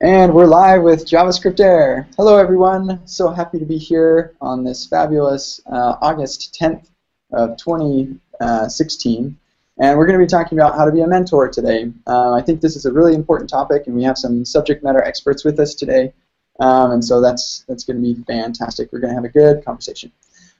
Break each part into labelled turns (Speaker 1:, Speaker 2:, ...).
Speaker 1: And we're live with JavaScript Air. Hello, everyone. So happy to be here on this fabulous uh, August 10th of 2016. And we're going to be talking about how to be a mentor today. Um, I think this is a really important topic, and we have some subject matter experts with us today. Um, and so that's, that's going to be fantastic. We're going to have a good conversation.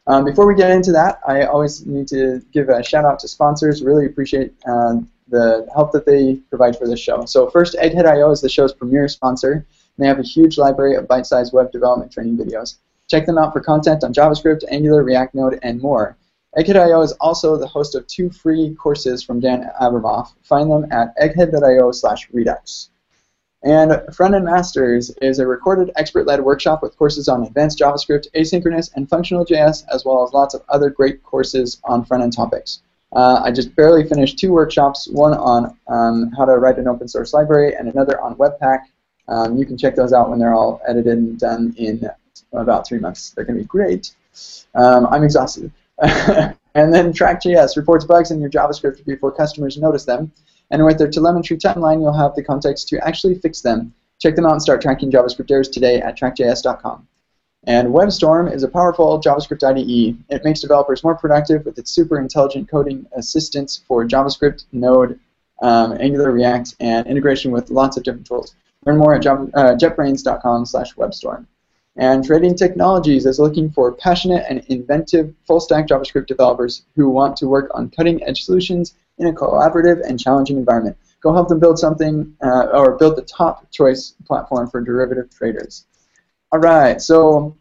Speaker 1: Um, before we get into that, I always need to give a shout out to sponsors. Really appreciate uh, the help that they provide for this show. So first, Egghead.io is the show's premier sponsor. They have a huge library of bite-sized web development training videos. Check them out for content on JavaScript, Angular, React Node, and more. Egghead.io is also the host of two free courses from Dan Abramov. Find them at egghead.io slash redux. And Frontend Masters is a recorded expert-led workshop with courses on advanced JavaScript, asynchronous, and functional JS, as well as lots of other great courses on front-end topics. Uh, I just barely finished two workshops, one on um, how to write an open source library and another on Webpack. Um, you can check those out when they're all edited and done in about three months. They're going to be great. Um, I'm exhausted. and then TrackJS reports bugs in your JavaScript before customers notice them. And with their telemetry timeline, you'll have the context to actually fix them. Check them out and start tracking JavaScript errors today at trackjs.com. And WebStorm is a powerful JavaScript IDE. It makes developers more productive with its super intelligent coding assistance for JavaScript, Node, um, Angular, React, and integration with lots of different tools. Learn more at uh, jetbrains.com slash webstorm. And Trading Technologies is looking for passionate and inventive full-stack JavaScript developers who want to work on cutting-edge solutions in a collaborative and challenging environment. Go help them build something, uh, or build the top choice platform for derivative traders. All right, so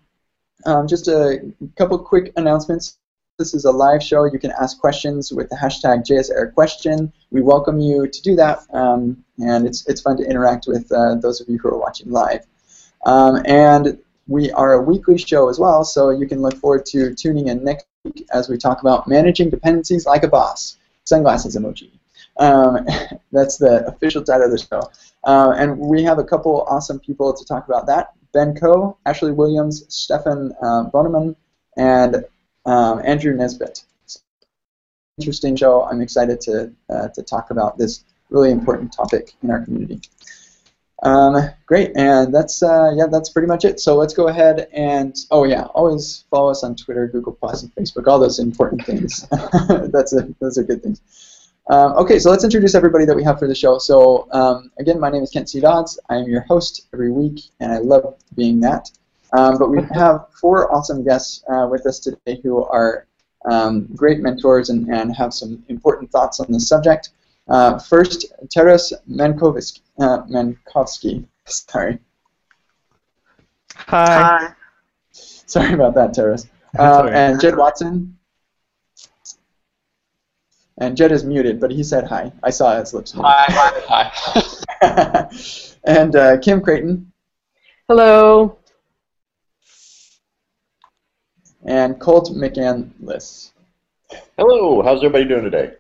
Speaker 1: um, just a couple quick announcements. This is a live show. You can ask questions with the hashtag JSAirQuestion. We welcome you to do that, um, and it's, it's fun to interact with uh, those of you who are watching live. Um, and we are a weekly show as well, so you can look forward to tuning in next week as we talk about managing dependencies like a boss. Sunglasses emoji. Um, that's the official title of the show. Uh, and we have a couple awesome people to talk about that. Ben Coe, Ashley Williams, Stefan uh, Bönnemann, and um, Andrew Nesbitt. Interesting show. I'm excited to, uh, to talk about this really important topic in our community. Um, great, and that's uh, yeah, that's pretty much it. So let's go ahead and oh yeah, always follow us on Twitter, Google Plus, and Facebook. All those important things. that's a, those are good things. Um, okay, so let's introduce everybody that we have for the show. So um, again, my name is Kent C. Dodds. I am your host every week, and I love being that. Um, but we have four awesome guests uh, with us today who are um, great mentors and, and have some important thoughts on this subject. Uh, first, Taras Mankovski. Uh, Mankovski. Sorry.
Speaker 2: Hi. Hi.
Speaker 1: Sorry about that, Taras. Um, and Jed Watson. And Jed is muted, but he said hi. I saw his lips move.
Speaker 2: Hi.
Speaker 1: Hi. and uh, Kim Crayton.
Speaker 3: Hello.
Speaker 1: And Colt McAnlis.
Speaker 4: Hello. How's everybody doing today?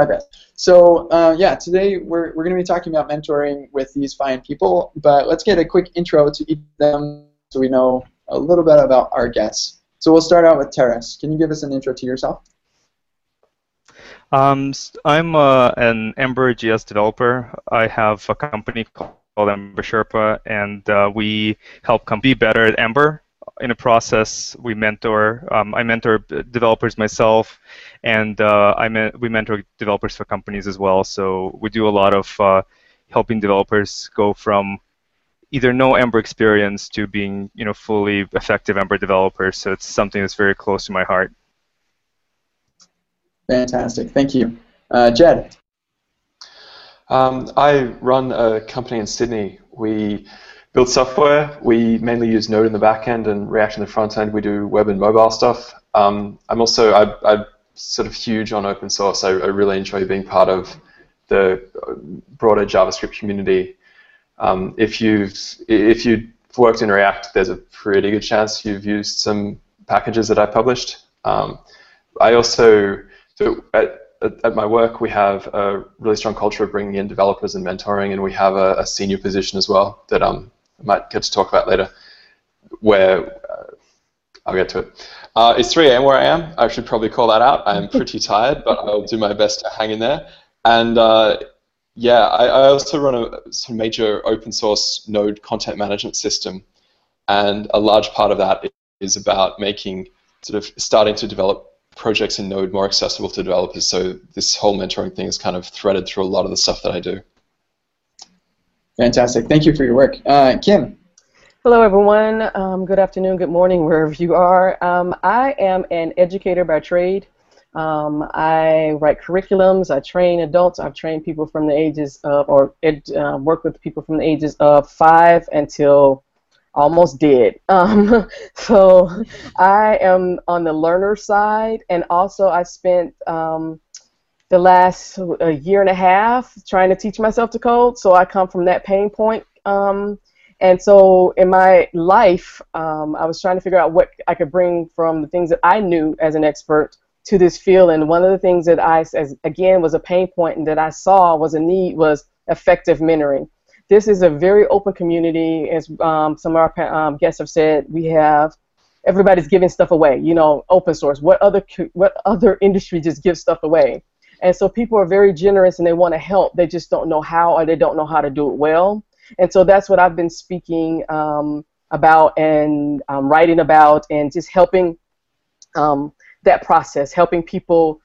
Speaker 1: My best. So uh, yeah, today we're, we're going to be talking about mentoring with these fine people, but let's get a quick intro to each of them so we know a little bit about our guests. So we'll start out with Taras. Can you give us an intro to yourself?
Speaker 2: Um, I'm uh, an Ember JS developer. I have a company called Ember Sherpa, and uh, we help companies be better at Ember. In a process, we mentor. Um, I mentor developers myself, and uh, I me- we mentor developers for companies as well. So we do a lot of uh, helping developers go from either no Ember experience to being you know fully effective Ember developers. So it's something that's very close to my heart.
Speaker 1: Fantastic, thank you, uh, Jed.
Speaker 5: Um, I run a company in Sydney. We build software. We mainly use Node in the back end and React in the front end. We do web and mobile stuff. Um, I'm also I, I'm sort of huge on open source. I, I really enjoy being part of the broader JavaScript community um, if you've if you worked in React, there's a pretty good chance you've used some packages that I published. Um, I also so at, at my work we have a really strong culture of bringing in developers and mentoring, and we have a, a senior position as well that um, I might get to talk about later, where uh, I'll get to it. Uh, it's 3 a.m. where I am. I should probably call that out. I'm pretty tired, but I'll do my best to hang in there. And uh, yeah, I, I, also run a major open source node content management system. And a large part of that is about making, sort of starting to develop projects in Node more accessible to developers. So this whole mentoring thing is kind of threaded through a lot of the stuff that I do.
Speaker 1: Fantastic. Thank you for your work. Uh, Kim.
Speaker 3: Hello, everyone. Um, good afternoon, good morning, wherever you are. Um, I am an educator by trade. Um, I write curriculums. I train adults. I've trained people from the ages of, or ed, uh, work with people from the ages of five until almost dead. Um, so I am on the learner side, and also I spent um, the last a year and a half trying to teach myself to code. So I come from that pain point. Um, and so in my life, um, I was trying to figure out what I could bring from the things that I knew as an expert to this field. And one of the things that I, as again, was a pain point and that I saw was a need was effective mentoring. This is a very open community, as um, some of our um, guests have said. We have everybody's giving stuff away. You know, open source. What other what other industry just gives stuff away? And so people are very generous and they want to help. They just don't know how or they don't know how to do it well. And so that's what I've been speaking um, about and um, writing about and just helping um, that process, helping people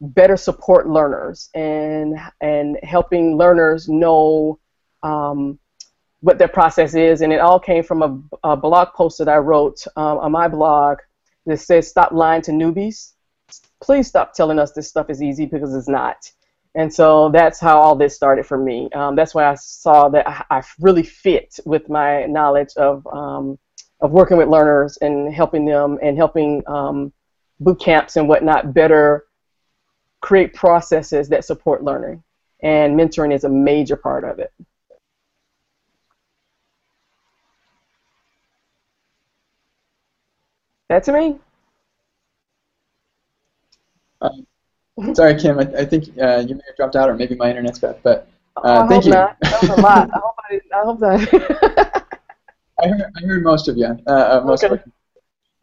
Speaker 3: better support learners and and helping learners know um, what their process is. And it all came from a, a blog post that I wrote um, on my blog that says "Stop lying to newbies." Please stop telling us this stuff is easy because it's not. And so that's how all this started for me. Um, that's why I saw that I, I, really fit with my knowledge of um, of working with learners and helping them and helping um, boot camps and whatnot better create processes that support learning. And mentoring is a major part of it. That's me.
Speaker 1: Uh, sorry, Kim. I, I think uh, you may have dropped out, or maybe my internet's bad. But uh, thank you.
Speaker 3: Not. That was a lot. I hope I, I hope that.
Speaker 1: I heard, I heard most of you. Uh, uh, most okay. of you.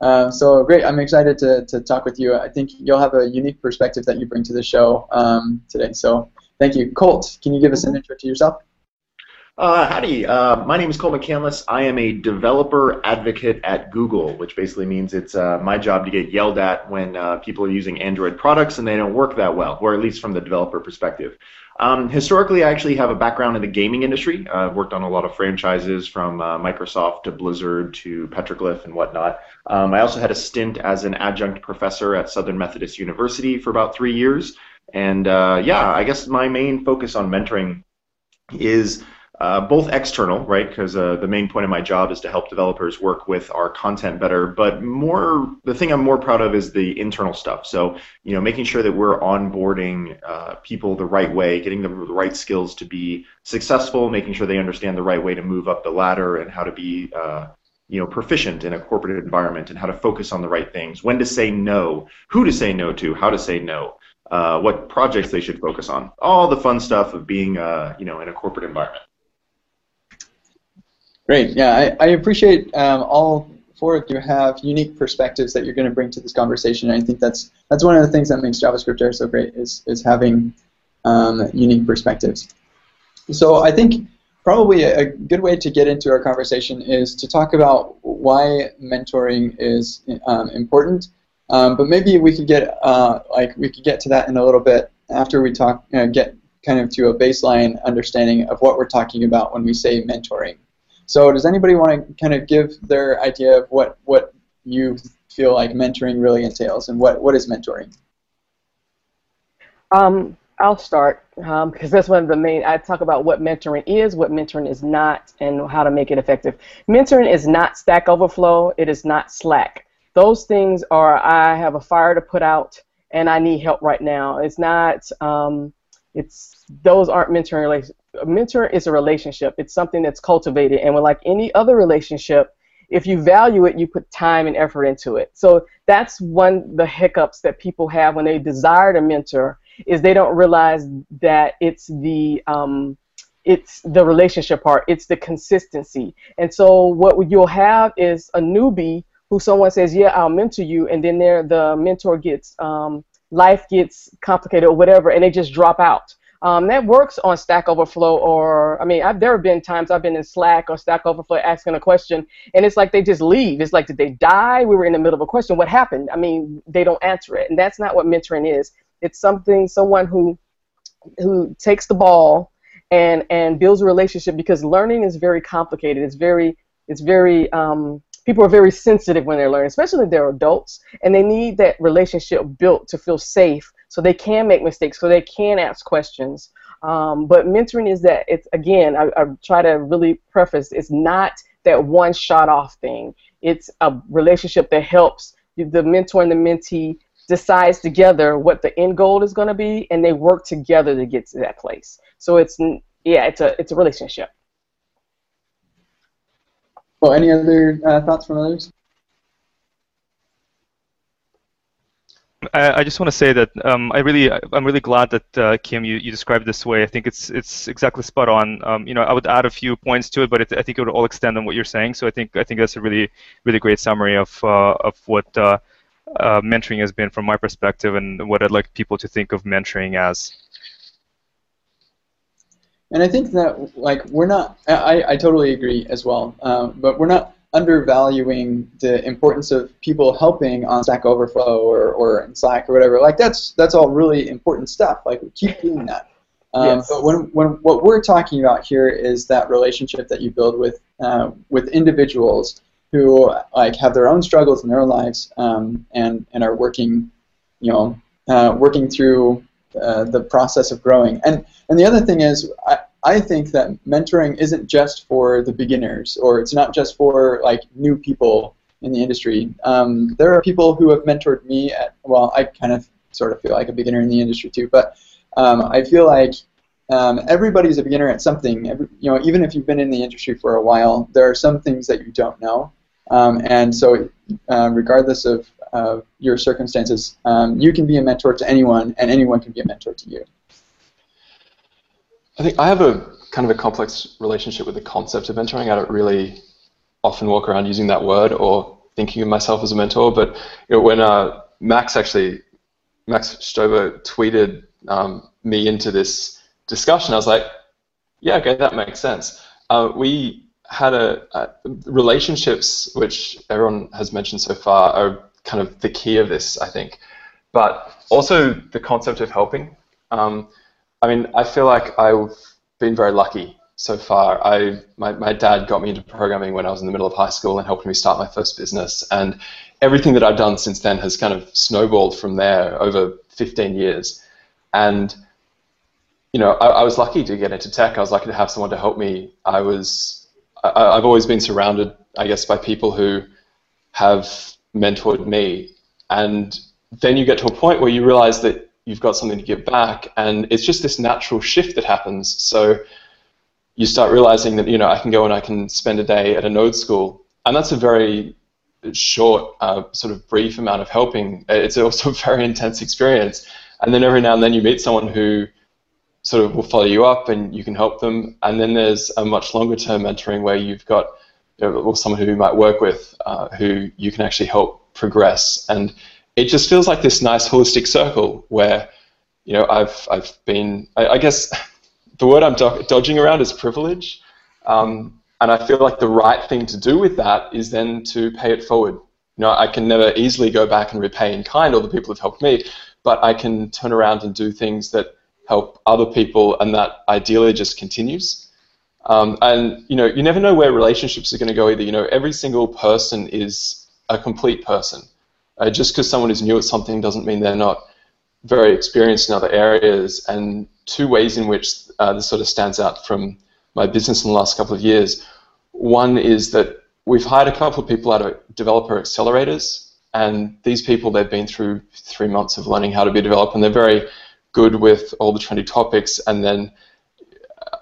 Speaker 1: Uh, so great, I'm excited to, to talk with you. I think you'll have a unique perspective that you bring to the show um, today. So thank you. Colt, can you give us an intro to yourself?
Speaker 4: Uh, howdy, uh, my name is Colt McAnlis. I am a developer advocate at Google, which basically means it's uh, my job to get yelled at when uh, people are using Android products and they don't work that well, or at least from the developer perspective. Um, historically, I actually have a background in the gaming industry. I've worked on a lot of franchises from uh, Microsoft to Blizzard to Petroglyph and whatnot. Um, I also had a stint as an adjunct professor at Southern Methodist University for about three years. And uh, yeah, I guess my main focus on mentoring is uh, both external, right? Because uh, the main point of my job is to help developers work with our content better. But more, the thing I'm more proud of is the internal stuff. So, you know, making sure that we're onboarding uh, people the right way, getting them the right skills to be successful, making sure they understand the right way to move up the ladder and how to be, uh, you know, proficient in a corporate environment and how to focus on the right things, when to say no, who to say no to, how to say no. Uh, what projects they should focus on, all the fun stuff of being, uh, you know, in a corporate environment.
Speaker 1: Great. Yeah, I, I appreciate um, all four of you have unique perspectives that you're going to bring to this conversation. I think that's that's one of the things that makes JavaScript Air so great is is having um, unique perspectives. So I think probably a good way to get into our conversation is to talk about why mentoring is um, important. Um, but maybe we could get uh, like we could get to that in a little bit after we talk know, get kind of to a baseline understanding of what we're talking about when we say mentoring. So does anybody want to kind of give their idea of what, what you feel like mentoring really entails and what, what is mentoring?
Speaker 3: Um, I'll start because um, that's one of the main. I talk about what mentoring is, what mentoring is not, and how to make it effective. Mentoring is not Stack Overflow. It is not Slack. Those things are I have a fire to put out and I need help right now. It's not. Um, it's those aren't mentoring mentor is a relationship. It's something that's cultivated, and like any other relationship, if you value it, you put time and effort into it. So that's one the hiccups that people have when they desire to mentor is they don't realize that it's the um, it's the relationship part, it's the consistency. And so what you'll have is a newbie who someone says, "Yeah, I'll mentor you," and then there the mentor gets um, life gets complicated or whatever, and they just drop out. Um, that works on Stack Overflow, or I mean, I've, there have been times I've been in Slack or Stack Overflow asking a question, and it's like they just leave. It's like, did they die? We were in the middle of a question. What happened? I mean, they don't answer it, and that's not what mentoring is. It's something, someone who who takes the ball and and builds a relationship because learning is very complicated. It's very it's very um, people are very sensitive when they're learning, especially if they're adults, and they need that relationship built to feel safe so they can make mistakes, so they can ask questions. Um, but mentoring is that it's again, I, I try to really preface it's not that one shot off thing. It's a relationship that helps the mentor and the mentee decides together what the end goal is going to be, and they work together to get to that place. So it's yeah, it's a it's a relationship.
Speaker 1: Well, any other uh, thoughts from others?
Speaker 2: I, I just want to say that um, I really, I'm really glad that uh, Kim, you, you described this way. I think it's it's exactly spot on. Um, you know, I would add a few points to it, but it, I think it would all extend on what you're saying. So I think I think that's a really really great summary of uh, of what uh, uh mentoring has been from my perspective and what I'd like people to think of mentoring as.
Speaker 1: And I think that like we're not. I, I totally agree as well. Um, but we're not undervaluing the importance of people helping on Stack Overflow or, or in Slack or whatever. Like that's that's all really important stuff. Like we keep doing that. Um, yes. But when, when what we're talking about here is that relationship that you build with uh, with individuals who like have their own struggles in their lives um, and and are working, you know, uh, working through uh, the process of growing. And and the other thing is, I, I think that mentoring isn't just for the beginners, or it's not just for like new people in the industry. Um, there are people who have mentored me. At, well, I kind of sort of feel like a beginner in the industry too, but um, I feel like um, everybody's a beginner at something. Every, you know, even if you've been in the industry for a while, there are some things that you don't know, um, and so uh, regardless of uh, your circumstances, um, you can be a mentor to anyone, and anyone can be a mentor to you.
Speaker 5: I think I have a kind of a complex relationship with the concept of mentoring. I don't really often walk around using that word or thinking of myself as a mentor. But you know, when uh, Max actually, Max Stoiber tweeted um, me into this discussion, I was like, yeah, okay, that makes sense. Uh, we had a, relationships, which everyone has mentioned so far, are kind of the key of this, I think. But also the concept of helping. Um, I mean, I feel like I've been very lucky so far. I my, my dad got me into programming when I was in the middle of high school and helped me start my first business. And everything that I've done since then has kind of snowballed from there over 15 years. And you know, I, I was lucky to get into tech. I was lucky to have someone to help me. I was I, I've always been surrounded, I guess, by people who have mentored me. And then you get to a point where you realize that you've got something to give back, and it's just this natural shift that happens. So you start realizing that you know I can go and I can spend a day at a node school, and that's a very short, uh, sort of brief amount of helping. It's also a very intense experience, and then every now and then you meet someone who sort of will follow you up and you can help them, and then there's a much longer term mentoring where you've got you know, someone who you might work with uh, who you can actually help progress. And it just feels like this nice holistic circle where, you know, I've I've been I, I guess the word I'm do- dodging around is privilege, um, and I feel like the right thing to do with that is then to pay it forward. You know, I can never easily go back and repay in kind all the people who've helped me, but I can turn around and do things that help other people, and that ideally just continues. Um, and you know, you never know where relationships are going to go either. You know, every single person is a complete person. Uh, just because someone is new at something doesn't mean they're not very experienced in other areas. And two ways in which uh, this sort of stands out from my business in the last couple of years. One is that we've hired a couple of people out of developer accelerators, and these people they've been through three months of learning how to be a developer, and they're very good with all the trendy topics. And then,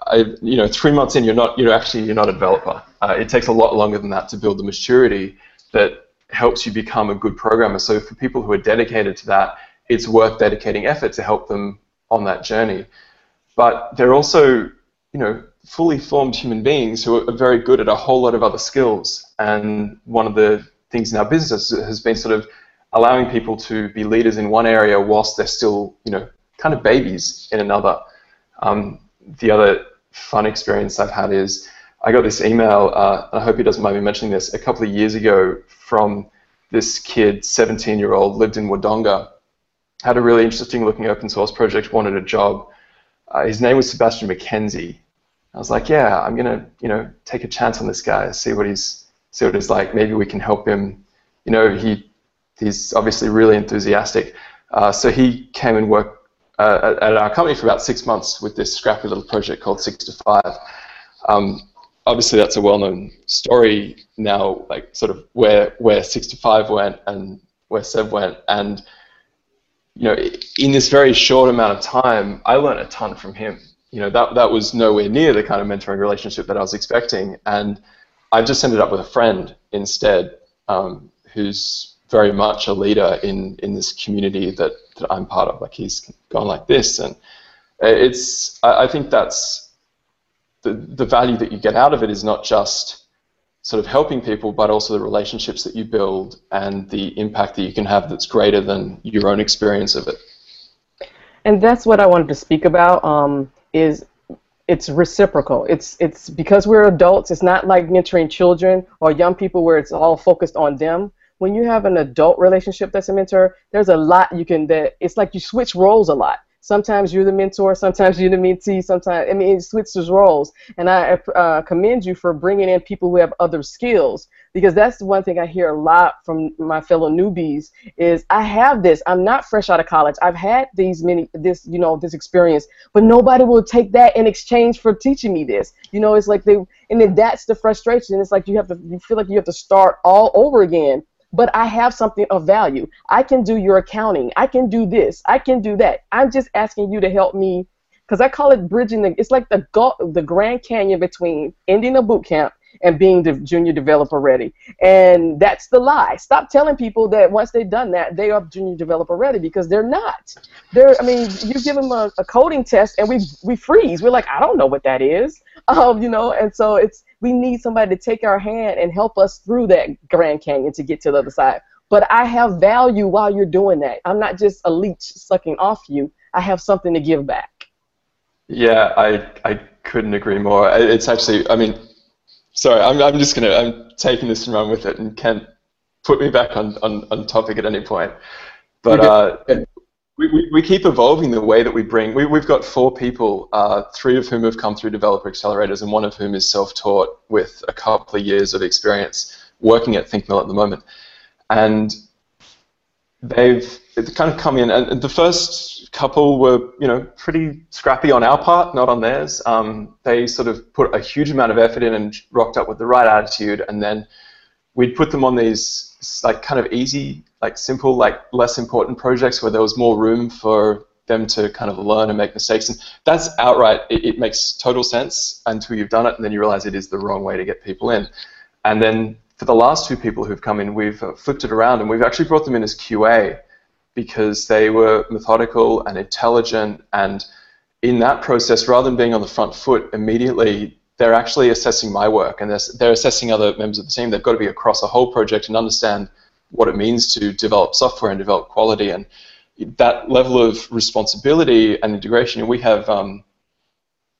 Speaker 5: I, you know, three months in, you're not, you're actually you're not a developer. Uh, it takes a lot longer than that to build the maturity that helps you become a good programmer. So for people who are dedicated to that, it's worth dedicating effort to help them on that journey. But they're also, you know, fully formed human beings who are very good at a whole lot of other skills. And one of the things in our business has been sort of allowing people to be leaders in one area whilst they're still, you know, kind of babies in another. Um, the other fun experience I've had is I got this email, uh, I hope he doesn't mind me mentioning this, a couple of years ago from this kid, 17 year old, lived in Wodonga, had a really interesting looking open source project, wanted a job. Uh, his name was Sebastian McKenzie. I was like, yeah, I'm gonna, you know, take a chance on this guy, see what he's, see what he's like. Maybe we can help him. You know, he, he's obviously really enthusiastic. Uh, so he came and worked uh, at our company for about six months with this scrappy little project called Six to Five. Um, obviously, that's a well-known story now, like sort of where where 6to5 went and where Seb went, and you know, in this very short amount of time, I learned a ton from him. You know, that that was nowhere near the kind of mentoring relationship that I was expecting, and I've just ended up with a friend instead, um, who's very much a leader in in this community that that I'm part of. Like he's gone like this, and it's I, I think that's the the value that you get out of it is not just sort of helping people, but also the relationships that you build and the impact that you can have that's greater than your own experience of it.
Speaker 3: And that's what I wanted to speak about. Um, is it's reciprocal. It's it's because we're adults. It's not like mentoring children or young people where it's all focused on them when you have an adult relationship that's a mentor, there's a lot you can that it's like you switch roles a lot. Sometimes you're the mentor, sometimes you're the mentee, sometimes I mean it switches roles. And I uh, commend you for bringing in people who have other skills because that's the one thing I hear a lot from my fellow newbies is I have this. I'm not fresh out of college. I've had these many this you know this experience, but nobody will take that in exchange for teaching me this. You know, it's like they and then that's the frustration. It's like you have to you feel like you have to start all over again but I have something of value. I can do your accounting. I can do this. I can do that. I'm just asking you to help me because I call it bridging the. It's like the the Grand Canyon between ending a boot camp and being the junior developer ready. And that's the lie. Stop telling people that once they've done that, they are junior developer ready because they're not. They're. I mean, you give them a, a coding test and we we freeze. We're like, I don't know what that is. Um, you know, and so it's we need somebody to take our hand and help us through that Grand Canyon to get to the other side. But I have value while you're doing that. I'm not just a leech sucking off you. I have something to give back.
Speaker 5: Yeah, I I couldn't agree more. It's actually, I mean, sorry, I'm I'm just gonna I'm taking this and run with it, and can't put me back on on, on topic at any point. But uh, we, we, keep evolving the way that we bring. We, we've got four people, uh, three of whom have come through developer accelerators, and one of whom is self-taught with a couple of years of experience working at ThinkMill at the moment. And they've kind of come in, and the first couple were, you know, pretty scrappy on our part, not on theirs. Um, they sort of put a huge amount of effort in and rocked up with the right attitude, and then we'd put them on these like kind of easy, like simple, like less important projects where there was more room for them to kind of learn and make mistakes. And that's outright, it, it makes total sense until you've done it, and then you realize it is the wrong way to get people in. And then for the last two people who've come in, we've uh, flipped it around and we've actually brought them in as QA because they were methodical and intelligent and in that process, rather than being on the front foot immediately, they're actually assessing my work and they're, they're assessing other members of the team. They've got to be across a whole project and understand what it means to develop software and develop quality. And that level of responsibility and integration, we have um,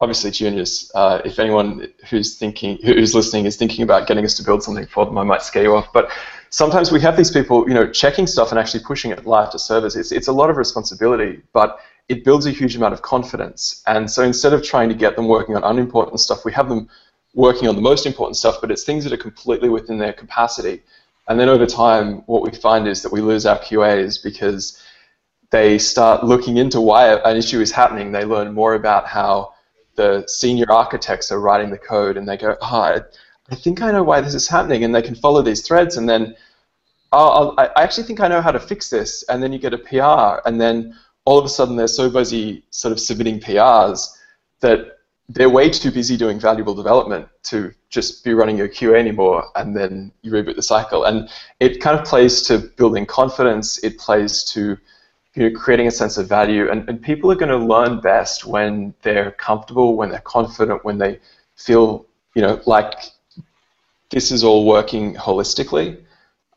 Speaker 5: obviously juniors. Uh, if anyone who's thinking, who's listening, is thinking about getting us to build something for them, I might scare you off. But sometimes we have these people, you know, checking stuff and actually pushing it live to servers. It's, it's a lot of responsibility, but it builds a huge amount of confidence. And so instead of trying to get them working on unimportant stuff, we have them working on the most important stuff, but it's things that are completely within their capacity. And then over time, what we find is that we lose our QAs because they start looking into why an issue is happening. They learn more about how the senior architects are writing the code, and they go, oh, I, think I know why this is happening, and they can follow these threads, and then oh, i actually think I know how to fix this, and then you get a PR, and then all of a sudden they're so busy sort of submitting PRs that they're way too busy doing valuable development to just be running your QA anymore, and then you reboot the cycle. And it kind of plays to building confidence. It plays to you know, creating a sense of value. And, and people are going to learn best when they're comfortable, when they're confident, when they feel you know like this is all working holistically.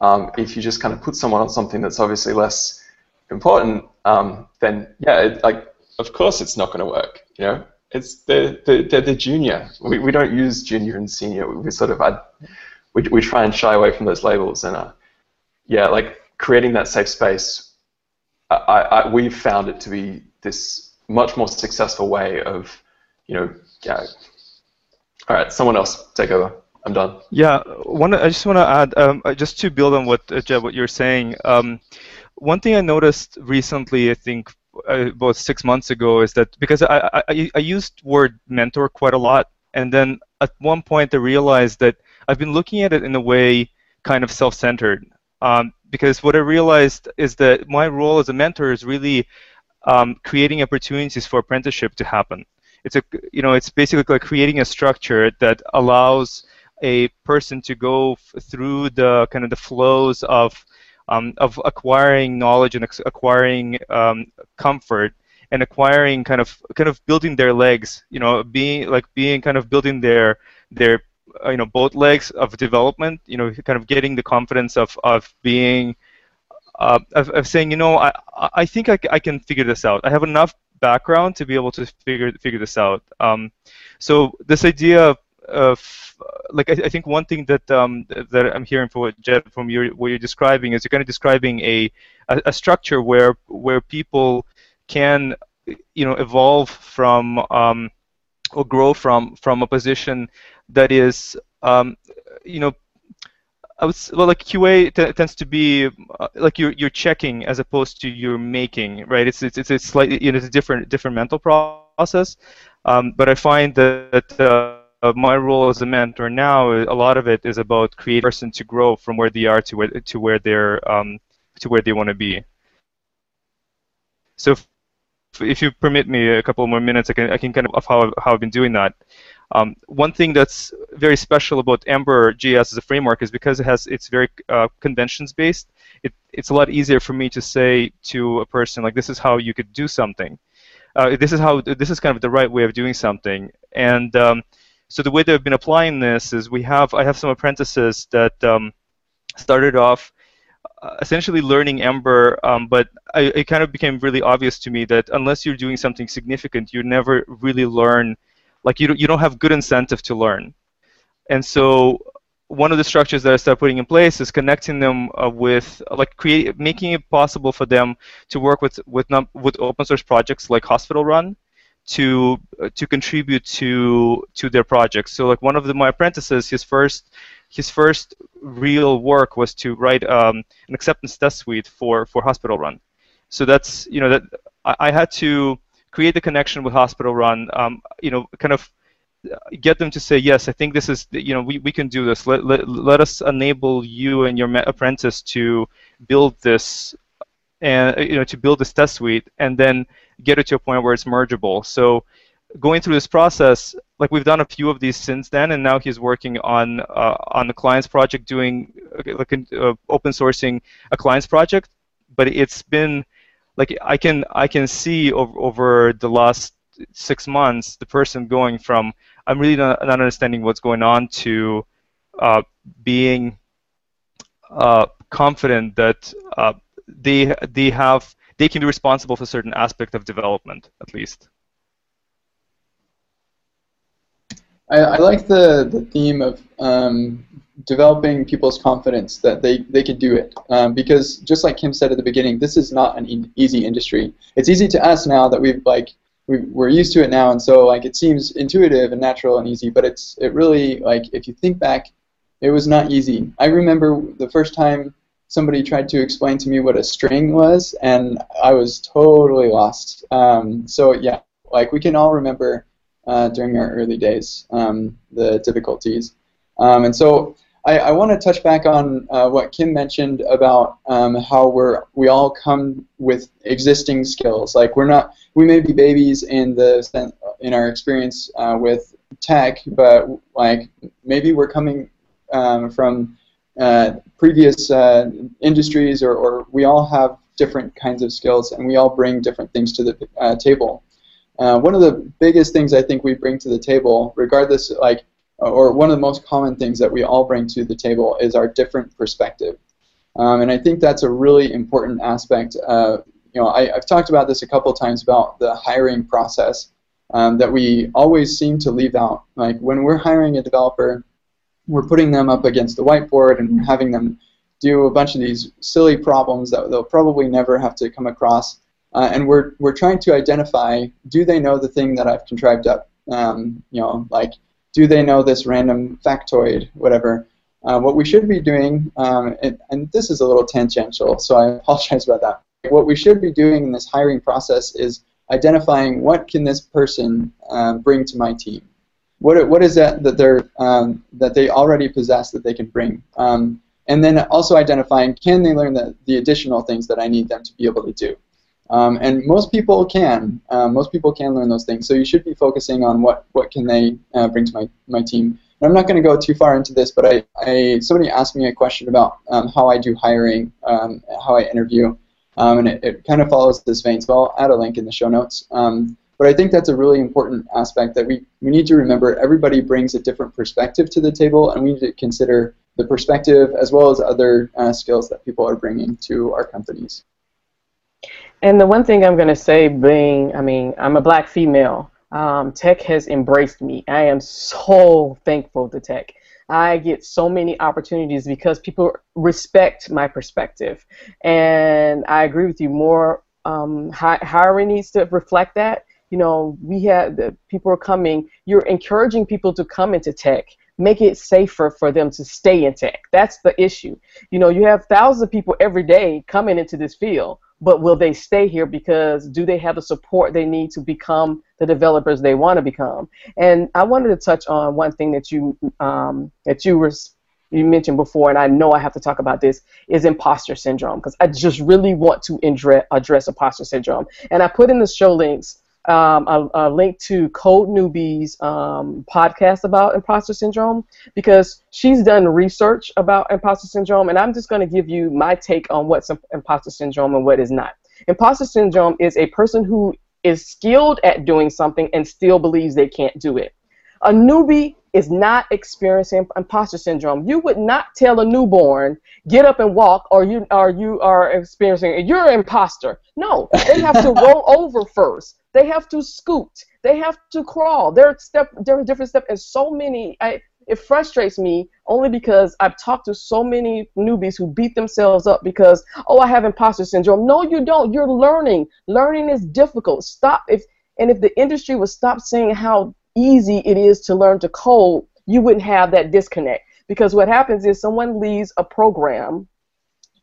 Speaker 5: Um, if you just kind of put someone on something that's obviously less important, um, then yeah, it, like of course it's not going to work. You know, it's they're, they're, they're the junior. We, we don't use junior and senior. We, we sort of I, we, we try and shy away from those labels and uh, yeah, like creating that safe space. I, I, we've found it to be this much more successful way of you know yeah. All right, someone else take over. I'm done.
Speaker 2: Yeah, one. I just want to add, um, uh, just to build on what uh, Jed, what you're saying. Um, one thing I noticed recently, I think uh, about six months ago, is that because I, I, I used word mentor quite a lot, and then at one point I realized that I've been looking at it in a way kind of self-centered. Um, because what I realized is that my role as a mentor is really um, creating opportunities for apprenticeship to happen. It's a you know it's basically like creating a structure that allows a person to go through the kind of the flows of um, of acquiring knowledge and acquiring um, comfort and acquiring kind of kind of building their legs you know being like being kind of building their their uh, you know both legs of development you know kind of getting the confidence of of being uh, of, of saying you know I I think I, I can figure this out. I have enough background to be able to figure figure this out. Um, so this idea of like I, I, think one thing that um, that I'm hearing from what from your what you're describing is you're kind of describing a, a, a structure where where people can you know evolve from um, or grow from from a position that is um, you know I was well like QA tends to be uh, like you're you're checking as opposed to you're making right? It's it's it's a slightly you know it's a different different mental process. Um, but I find that uh, uh, my role as a mentor now, a lot of it is about creating a person to grow from where they are to where to where they're um, to where they want to be. So, if, if, you permit me a couple more minutes, I can I can kind of of how how I've been doing that. Um, one thing that's very special about Ember JS as a framework is because it has it's very uh, conventions based. It, it's a lot easier for me to say to a person like this is how you could do something. Uh, this is how this is kind of the right way of doing something, and um, so the way they've been applying this is we have I have some apprentices that um, started off uh, essentially learning Ember, um, but I, it kind of became really obvious to me that unless you're doing something significant, you never really learn. Like you don't, you don't have good incentive to learn, and so one of the structures that I started putting in place is connecting them uh, with like create making it possible for them to work with with with open source projects like HospitalRun to uh, to contribute to to their projects. So like one of the, my apprentices, his first his first real work was to write um, an acceptance test suite for for HospitalRun. So that's you know that I, I had to create the connection with HospitalRun. Um, you know, kind of get them to say yes. I think this is you know we, we can do this. Let, let, let us enable you and your apprentice to build this and you know to build this test suite and then get it to a point where it's mergeable. So going through this process, like we've done a few of these since then, and now he's working on uh, on the client's project, doing like uh, open sourcing a client's project. But it's been like I can I can see over, over the last six months the person going from I'm really not, not understanding what's going on to uh, being uh, confident that uh, they they have they can be responsible for certain aspect of development at least.
Speaker 1: I, I like the, the theme of um, developing people's confidence that they, they could do it. Um, because just like Kim said at the beginning, this is not an e easy industry. It's easy to us now that we've like we, we're used to it now, and so like it seems intuitive and natural and easy. But it's it really like if you think back, it was not easy. I remember the first time somebody tried to explain to me what a string was, and I was totally lost. Um, so yeah, like we can all remember uh, during our early days um, the difficulties, um, and so I, I want to touch back on uh, what Kim mentioned about um, how we're we all come with existing skills. Like we're not we may be babies in the in our experience uh, with tech, but like maybe we're coming um, from uh, previous uh, industries, or, or, we all have different kinds of skills, and we all bring different things to the uh, table. Uh, one of the biggest things I think we bring to the table, regardless, like, or one of the most common things that we all bring to the table is our different perspective. Um, and I think that's a really important aspect. You know, I, have talked about this a couple times about the hiring process um, that we always seem to leave out. Like when we're hiring a developer, we're putting them up against the whiteboard and having them do a bunch of these silly problems that they'll probably never have to come across. Uh, and we're, we're trying to identify, do they know the thing that I've contrived up? Um, you know, like, do they know this random factoid, whatever? Uh, what we should be doing, um, and, and, this is a little tangential, so I apologize about that. What we should be doing in this hiring process is identifying what can this person um, bring to my team. What, what is that that they're um, that they already possess that they can bring, um, and then also identifying can they learn the, the additional things that I need them to be able to do. Um, and most people can. Uh, most people can learn those things. So you should be focusing on what, what can they uh, bring to my, my team. And I'm not going to go too far into this, but I, I somebody asked me a question about um, how I do hiring, um, how I interview, um, and it, it, kind of follows this vein. So I'll add a link in the show notes. Um, but I think that's a really important aspect that we, we need to remember. Everybody brings a different perspective to the table, and we need to consider the perspective as well as other uh, skills that people are bringing to our companies.
Speaker 3: And the one thing I'm going to say, being, I mean, I'm a black female. Um, tech has embraced me. I am so thankful to tech. I get so many opportunities because people respect my perspective. And I agree with you. More um, hiring needs to reflect that. You know, we have the people are coming. You're encouraging people to come into tech. Make it safer for them to stay in tech. That's the issue. You know, you have thousands of people every day coming into this field but will they stay here because do they have the support they need to become the developers they want to become? And I wanted to touch on one thing that you um, that you were you mentioned before, and I know I have to talk about this, is imposter syndrome because I just really want to address imposter syndrome. And I put in the show links um, a, a, link to CodeNewbie's um, podcast about imposter syndrome because she's done research about imposter syndrome, and I'm just going to give you my take on what's imposter syndrome and what is not. Imposter syndrome is a person who is skilled at doing something and still believes they can't do it. A newbie is not experiencing imposter syndrome. You would not tell a newborn, get up and walk, or you or you are experiencing you're an imposter. No, they have to roll over first. They have to scoot. They have to crawl. There are step are different steps and so many I it frustrates me only because I've talked to so many newbies who beat themselves up because, oh, I have imposter syndrome. No, you don't. You're learning. Learning is difficult. Stop if and if the industry would stop saying how easy it is to learn to code, you wouldn't have that disconnect. Because what happens is someone leaves a program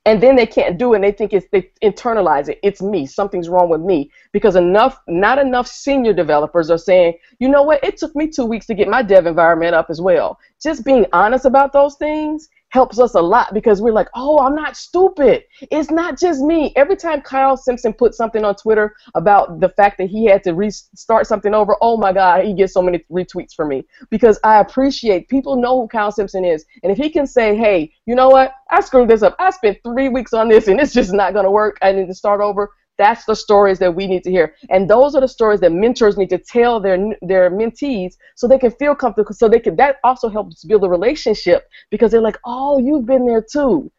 Speaker 3: and then they can't do it and they think it's they internalize it. It's me. Something's wrong with me. Because enough not enough senior developers are saying you know what? It took me two weeks to get my dev environment up as well. Just being honest about those things helps us a lot because we're like, oh, I'm not stupid. It's not just me. Every time Kyle Simpson puts something on Twitter about the fact that he had to restart something over, oh my God, he gets so many retweets for me because I appreciate people know who Kyle Simpson is. And if he can say, hey, you know what? I screwed this up. I spent three weeks on this and it's just not going to work. I need to start over. That's the stories that we need to hear, and those are the stories that mentors need to tell their their mentees so they can feel comfortable. So they can that also helps build a relationship because they're like, oh, you've been there too.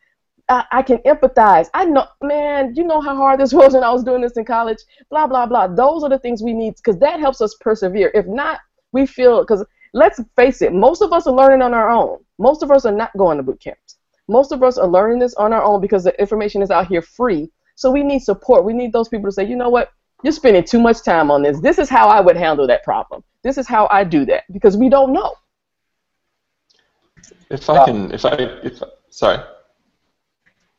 Speaker 3: I, I can empathize. I know, man. You know how hard this was when I was doing this in college. Blah blah blah. Those are the things we need because that helps us persevere. If not, we feel because let's face it, most of us are learning on our own. Most of us are not going to boot camps. Most of us are learning this on our own because the information is out here free so we need support. We need those people to say, you know what, you're spending too much time on this. This is how I would handle that problem. This is how I do that because we don't know.
Speaker 5: If I can, if I, if sorry.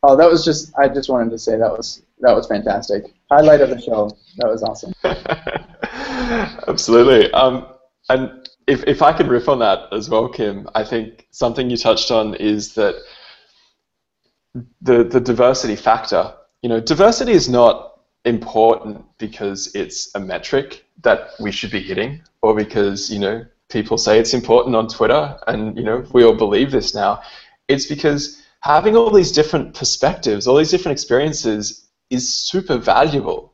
Speaker 1: Oh, that was just. I just wanted to say that was that was fantastic. Highlight of the show. That was awesome.
Speaker 5: Absolutely. Um, and if if I could riff on that as well, Kim, I think something you touched on is that the the diversity factor you know, diversity is not important because it's a metric that we should be hitting or because, you know, people say it's important on Twitter and, you know, we all believe this now. It's because having all these different perspectives, all these different experiences is super valuable.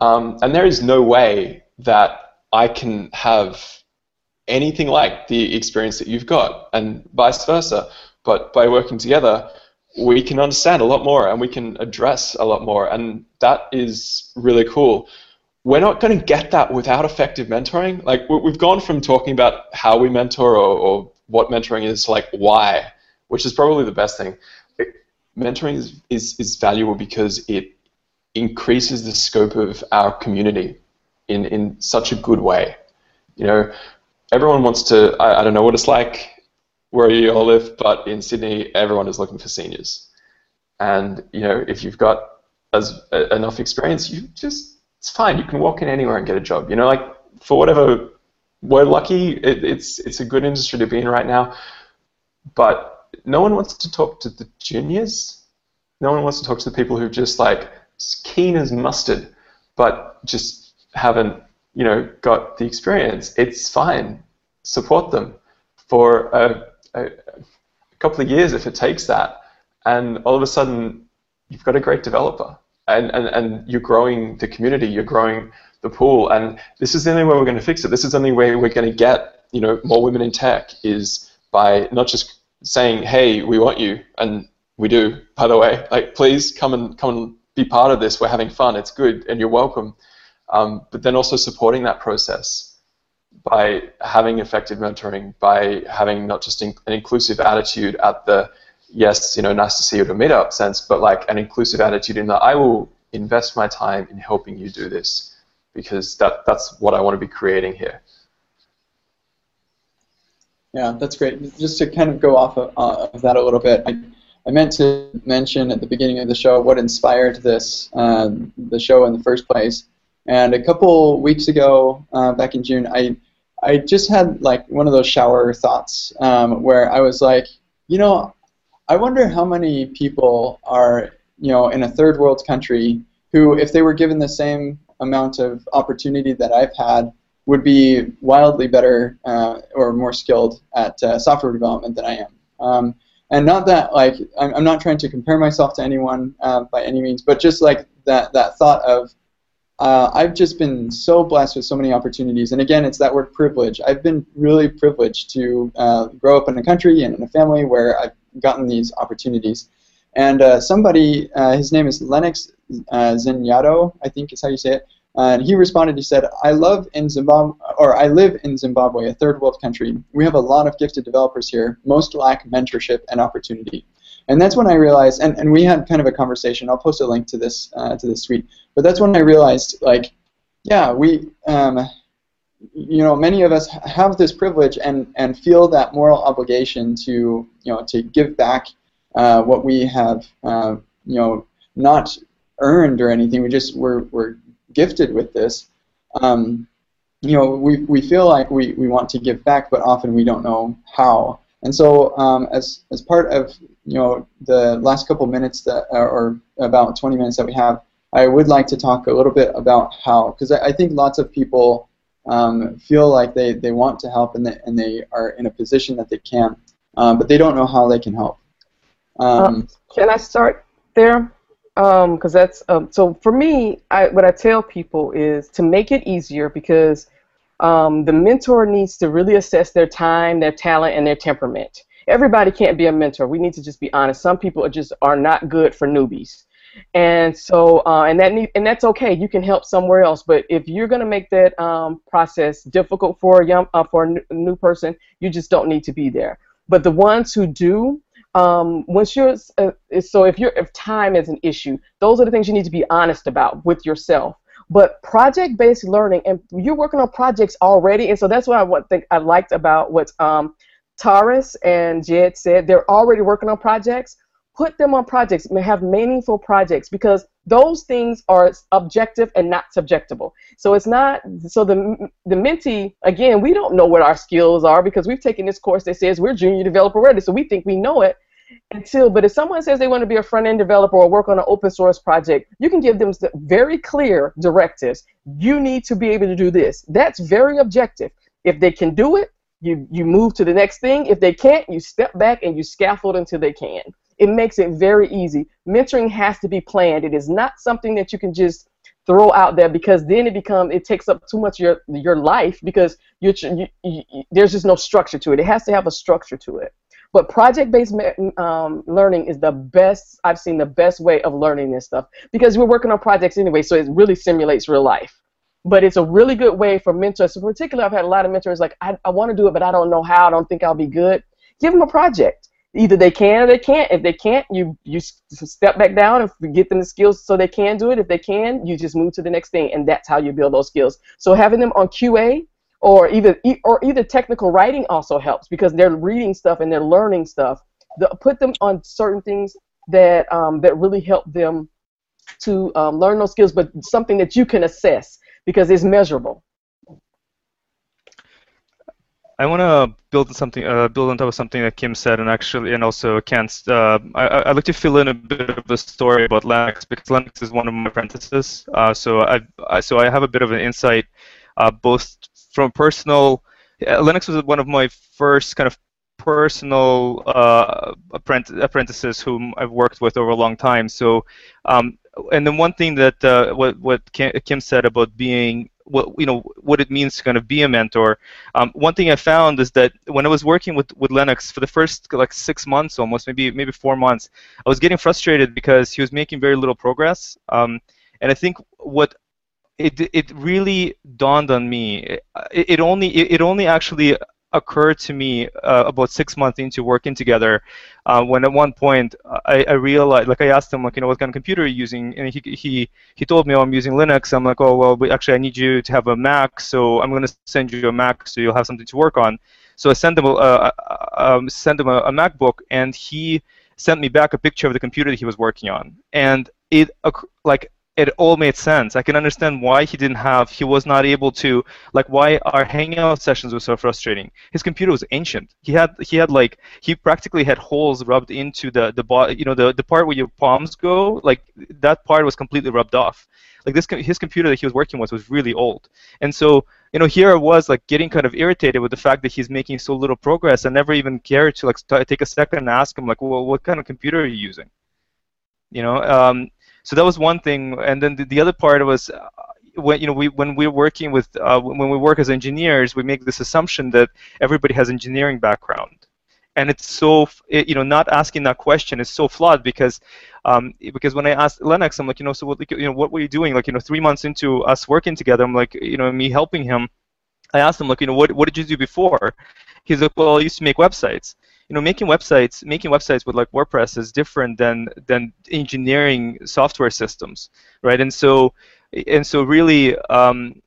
Speaker 5: Um, and there is no way that I can have anything like the experience that you've got and vice versa. But by working together, we can understand a lot more and we can address a lot more, and that is really cool. We're not going to get that without effective mentoring. Like we've gone from talking about how we mentor or, or what mentoring is to like why, which is probably the best thing. mentoring is, is, is valuable because it increases the scope of our community in, in such a good way. You know, everyone wants to, I, I don't know what it's like where you all live, but in Sydney, everyone is looking for seniors. And, you know, if you've got as uh, enough experience, you just, it's fine. You can walk in anywhere and get a job. You know, like, for whatever, we're lucky, it, it's, it's a good industry to be in right now, but no one wants to talk to the juniors. No one wants to talk to the people who just, like, keen as mustard, but just haven't, you know, got the experience. It's fine. Support them for a, a, a couple of years if it takes that, and all of a sudden you've got a great developer, and, and, and you're growing the community, you're growing the pool, and this is the only way we're going to fix it. This is the only way we're going to get, you know, more women in tech is by not just saying, hey, we want you, and we do, by the way. Like, please come and come and be part of this. We're having fun. It's good, and you're welcome. Um, but then also supporting that process by having effective mentoring, by having not just in, an inclusive attitude at the yes, you know, nice to see you at a meetup sense, but like an inclusive attitude in that I will invest my time in helping you do this because that that's what I want to be creating here.
Speaker 1: Yeah, that's great. Just to kind of go off of, uh, of that a little bit, I, I meant to mention at the beginning of the show what inspired this, uh, the show in the first place. And a couple weeks ago, uh, back in June, I I just had like one of those shower thoughts um, where I was like, you know, I wonder how many people are, you know, in a third world country who, if they were given the same amount of opportunity that I've had, would be wildly better uh, or more skilled at uh, software development than I am. Um, and not that like I'm, I'm not trying to compare myself to anyone uh, by any means, but just like that that thought of uh, I've just been so blessed with so many opportunities, and again, it's that word privilege. I've been really privileged to uh, grow up in a country and in a family where I've gotten these opportunities. And uh, somebody, uh, his name is Lennox uh, Zenyato, I think is how you say it. Uh, and he responded. He said, "I love in Zimbabwe, or I live in Zimbabwe, a third world country. We have a lot of gifted developers here. Most lack mentorship and opportunity." And that's when I realized, and, and we had kind of a conversation. I'll post a link to this uh, to this tweet. But that's when I realized, like, yeah, we, um, you know, many of us have this privilege and and feel that moral obligation to, you know, to give back uh, what we have, uh, you know, not earned or anything. We just we're we're gifted with this, um, you know, we, we feel like we, we want to give back, but often we don't know how. And so, um, as, as part of you know the last couple minutes that, or about 20 minutes that we have, I would like to talk a little bit about how, because I, I, think lots of people um, feel like they, they want to help and they, and they are in a position that they can, um, but they don't know how they can help.
Speaker 3: Um, uh, can I start there? because um, that's um, so for me. I, what I tell people is to make it easier because um, the mentor needs to really assess their time, their talent, and their temperament. Everybody can't be a mentor. We need to just be honest. Some people just are not good for newbies, and so uh, and that need, and that's okay. You can help somewhere else, but if you're going to make that um, process difficult for a young uh, for a new person, you just don't need to be there. But the ones who do, um, once you're uh, so if you're if time is an issue, those are the things you need to be honest about with yourself. But project-based learning, and you're working on projects already, and so that's what I what think I liked about what um, Taras and Jed said. They're already working on projects. Put them on projects. Have meaningful projects because those things are objective and not subjectable. So it's not so the the mentee again. We don't know what our skills are because we've taken this course that says we're junior developer ready. So we think we know it until. But if someone says they want to be a front end developer or work on an open source project, you can give them very clear directives. You need to be able to do this. That's very objective. If they can do it, you you move to the next thing. If they can't, you step back and you scaffold until they can. It makes it very easy. Mentoring has to be planned. It is not something that you can just throw out there because then it becomes it takes up too much your your life because you're, you, you, there's just no structure to it. It has to have a structure to it. But project-based um, learning is the best. I've seen the best way of learning this stuff because we're working on projects anyway, so it really simulates real life. But it's a really good way for mentors. So particularly, I've had a lot of mentors like, I, I want to do it, but I don't know how. I don't think I'll be good. Give them a project. Either they can or they can't. If they can't, you you step back down and get them the skills so they can do it. If they can, you just move to the next thing, and that's how you build those skills. So having them on QA or either or either technical writing also helps because they're reading stuff and they're learning stuff. The, put them on certain things that um, that really help them to um, learn those skills, but something that you can assess because it's measurable.
Speaker 2: I want to build something, uh, build on top of something that Kim said, and actually, and also Kent. Uh, I, would like to fill in a bit of the story about Lennox because Lennox is one of my apprentices. Uh, so I, I, so I have a bit of an insight, uh, both from personal. Lennox was one of my first kind of personal uh, apprent- apprentices whom I've worked with over a long time. So, um, and then one thing that uh, what what Kim said about being what you know what it means to kind of be a mentor. Um, one thing I found is that when I was working with, with Lennox for the first like six months almost, maybe maybe four months, I was getting frustrated because he was making very little progress. Um, and I think what it it really dawned on me. It, it only it, it only actually occurred to me uh, about six months into working together uh, when at one point I, I, realized like I asked him like you know what kind of computer are you using and he he he told me oh I'm using Linux I'm like oh well actually I need you to have a Mac so I'm going to send you a Mac so you'll have something to work on so I sent him a, uh, um, sent him a, a MacBook and he sent me back a picture of the computer that he was working on and it like it all made sense. I can understand why he didn't have, he was not able to, like why our hangout sessions were so frustrating. His computer was ancient. He had, he had like, he practically had holes rubbed into the, the, you know, the, the part where your palms go, like that part was completely rubbed off. Like this, his computer that he was working with was really old. And so, you know, here I was like getting kind of irritated with the fact that he's making so little progress. I never even cared to like take a second and ask him like, well, what kind of computer are you using? You know, um, so that was one thing, and then the, the other part was uh, when you know we when we're working with uh, when we work as engineers, we make this assumption that everybody has engineering background, and it's so you know not asking that question is so flawed because um, because when I asked Lennox, I'm like you know so what you know what were you doing like you know three months into us working together, I'm like you know me helping him. I asked him like you know what what did you do before? He's like well I used to make websites you know making websites making websites with like WordPress is different than than engineering software systems, right? And so and so really. Um,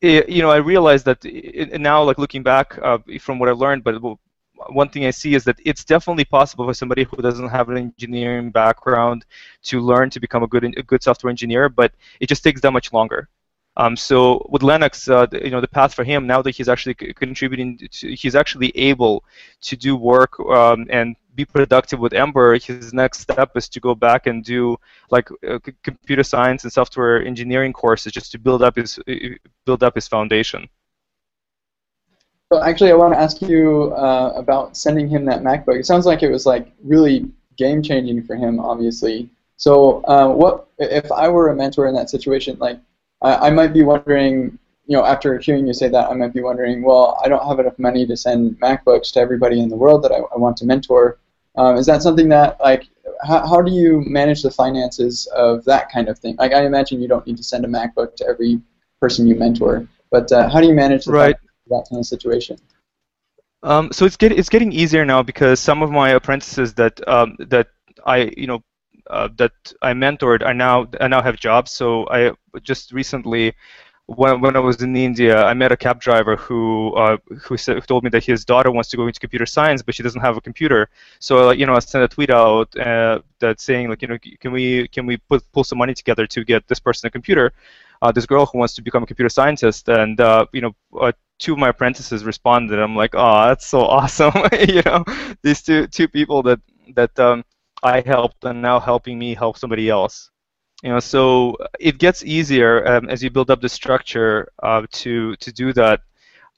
Speaker 2: it, you know, I realized that it, now, like looking back uh, from what I learned, but one thing I see is that it's definitely possible for somebody who doesn't have an engineering background to learn to become a good a good software engineer, but it just takes that much longer. Um, so with Lennox, uh, you know, the path for him now that he's actually contributing, to, he's actually able to do work um, and be productive with Ember. His next step is to go back and do like uh, computer science and software engineering courses just to build up his uh, build up his foundation.
Speaker 1: Well, actually, I want to ask you uh, about sending him that MacBook. It sounds like it was like really game changing for him, obviously. So, uh, what if I were a mentor in that situation? Like, I, I might be wondering, you know, after hearing you say that, I might be wondering, well, I don't have enough money to send MacBooks to everybody in the world that I, I want to mentor. Um, is that something that, like, how, how do you manage the finances of that kind of thing? Like, I imagine you don't need to send a MacBook to every person you mentor, but uh, how do you manage
Speaker 2: right.
Speaker 1: that kind of situation?
Speaker 2: Um, so it's get, it's getting easier now because some of my apprentices that um, that I you know uh, that I mentored I now I now have jobs. So I just recently, when, when I was in India, I met a cab driver who uh, who, said, who told me that his daughter wants to go into computer science, but she doesn't have a computer. So you know, I sent a tweet out uh, that saying like you know, can we can we put, pull some money together to get this person a computer? Uh, this girl who wants to become a computer scientist, and uh, you know, uh, two of my apprentices responded. I'm like, oh, that's so awesome! you know, these two two people that that um, I helped and now helping me help somebody else. You know, so it gets easier um, as you build up the structure uh, to to do that.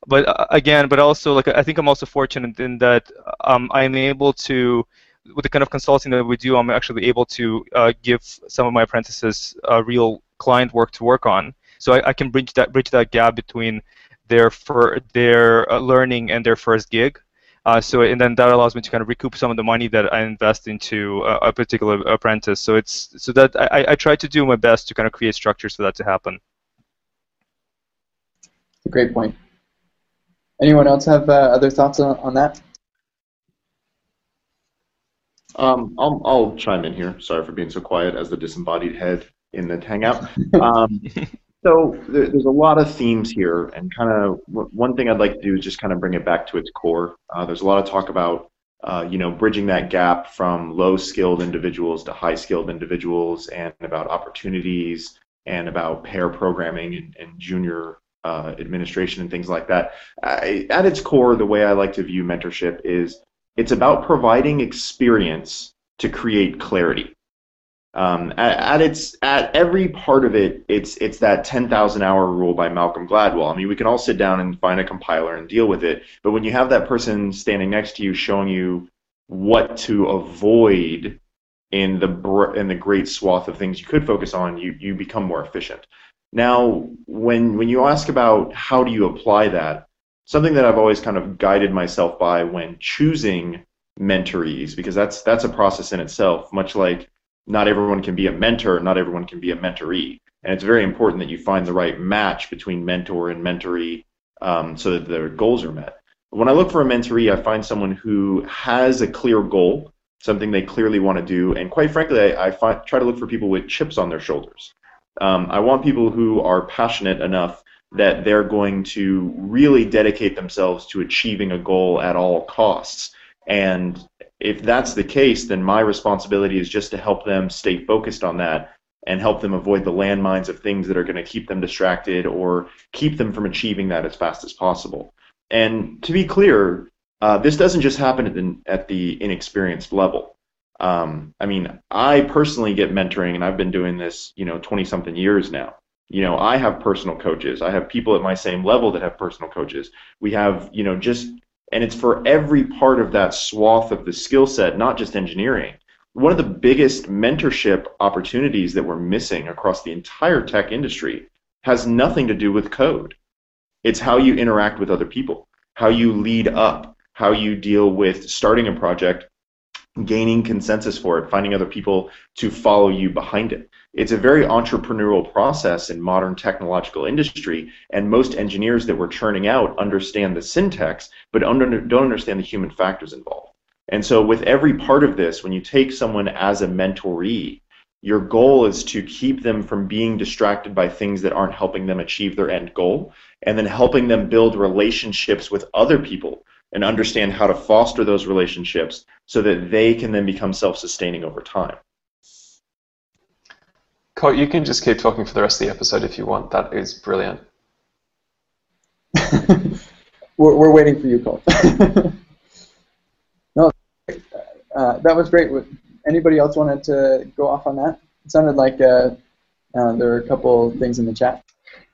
Speaker 2: But uh, again, but also like I think I'm also fortunate in that um, I'm able to with the kind of consulting that we do, I'm actually able to uh, give some of my apprentices uh, real client work to work on. So I, I, can bridge that bridge that gap between their for their uh, learning and their first gig. Uh, so and then that allows me to kind of recoup some of the money that I invest into a, a particular apprentice. So it's so that I, I try to do my best to kind of create structures for that to happen.
Speaker 1: Great point. Anyone else have uh, other thoughts on, on that?
Speaker 4: Um, I'll, I'll chime in here. Sorry for being so quiet as the disembodied head in the Hangout. Um, so there, there's a lot of themes here, and kind of one thing I'd like to do is just kind of bring it back to its core. Uh, there's a lot of talk about uh, you know bridging that gap from low-skilled individuals to high-skilled individuals, and about opportunities, and about pair programming and, and junior uh, administration and things like that. I, at its core, the way I like to view mentorship is it's about providing experience to create clarity. Um, at, at, its at every part of it, it's it's that 10,000 hour rule by Malcolm Gladwell. I mean, we can all sit down and find a compiler and deal with it, but when you have that person standing next to you showing you what to avoid in the in the great swath of things you could focus on, you you become more efficient. Now, when when you ask about how do you apply that, something that I've always kind of guided myself by when choosing mentorees, because that's that's a process in itself, much like not everyone can be a mentor, not everyone can be a mentoree. And it's very important that you find the right match between mentor and mentoree um, so that their goals are met. When I look for a mentoree, I find someone who has a clear goal, something they clearly want to do, and quite frankly, I, I find, try to look for people with chips on their shoulders. Um, I want people who are passionate enough that they're going to really dedicate themselves to achieving a goal at all costs. And if that's the case, then my responsibility is just to help them stay focused on that and help them avoid the landmines of things that are going to keep them distracted or keep them from achieving that as fast as possible. And to be clear, uh, this doesn't just happen at the, at the inexperienced level. Um, I mean, I personally get mentoring, and I've been doing this, you know, 20 something years now you know i have personal coaches i have people at my same level that have personal coaches we have you know just and it's for every part of that swath of the skill set not just engineering. One of the biggest mentorship opportunities that we're missing across the entire tech industry has nothing to do with code. It's how you interact with other people how you lead up how you deal with starting a project gaining consensus for it finding other people to follow you behind it it's a very entrepreneurial process in modern technological industry, and most engineers that we're churning out understand the syntax, but under, don't understand the human factors involved. And so, with every part of this, when you take someone as a mentoree, your goal is to keep them from being distracted by things that aren't helping them achieve their end goal, and then helping them build relationships with other people and understand how to foster those relationships so that they can then become self sustaining over time.
Speaker 5: Colt, you can just keep talking for the rest of the episode if you want. That is brilliant.
Speaker 1: we're, we're waiting for you, Colt. no, uh, that was great. Anybody else wanted to go off on that? It sounded like uh, uh, there were a couple things in the chat.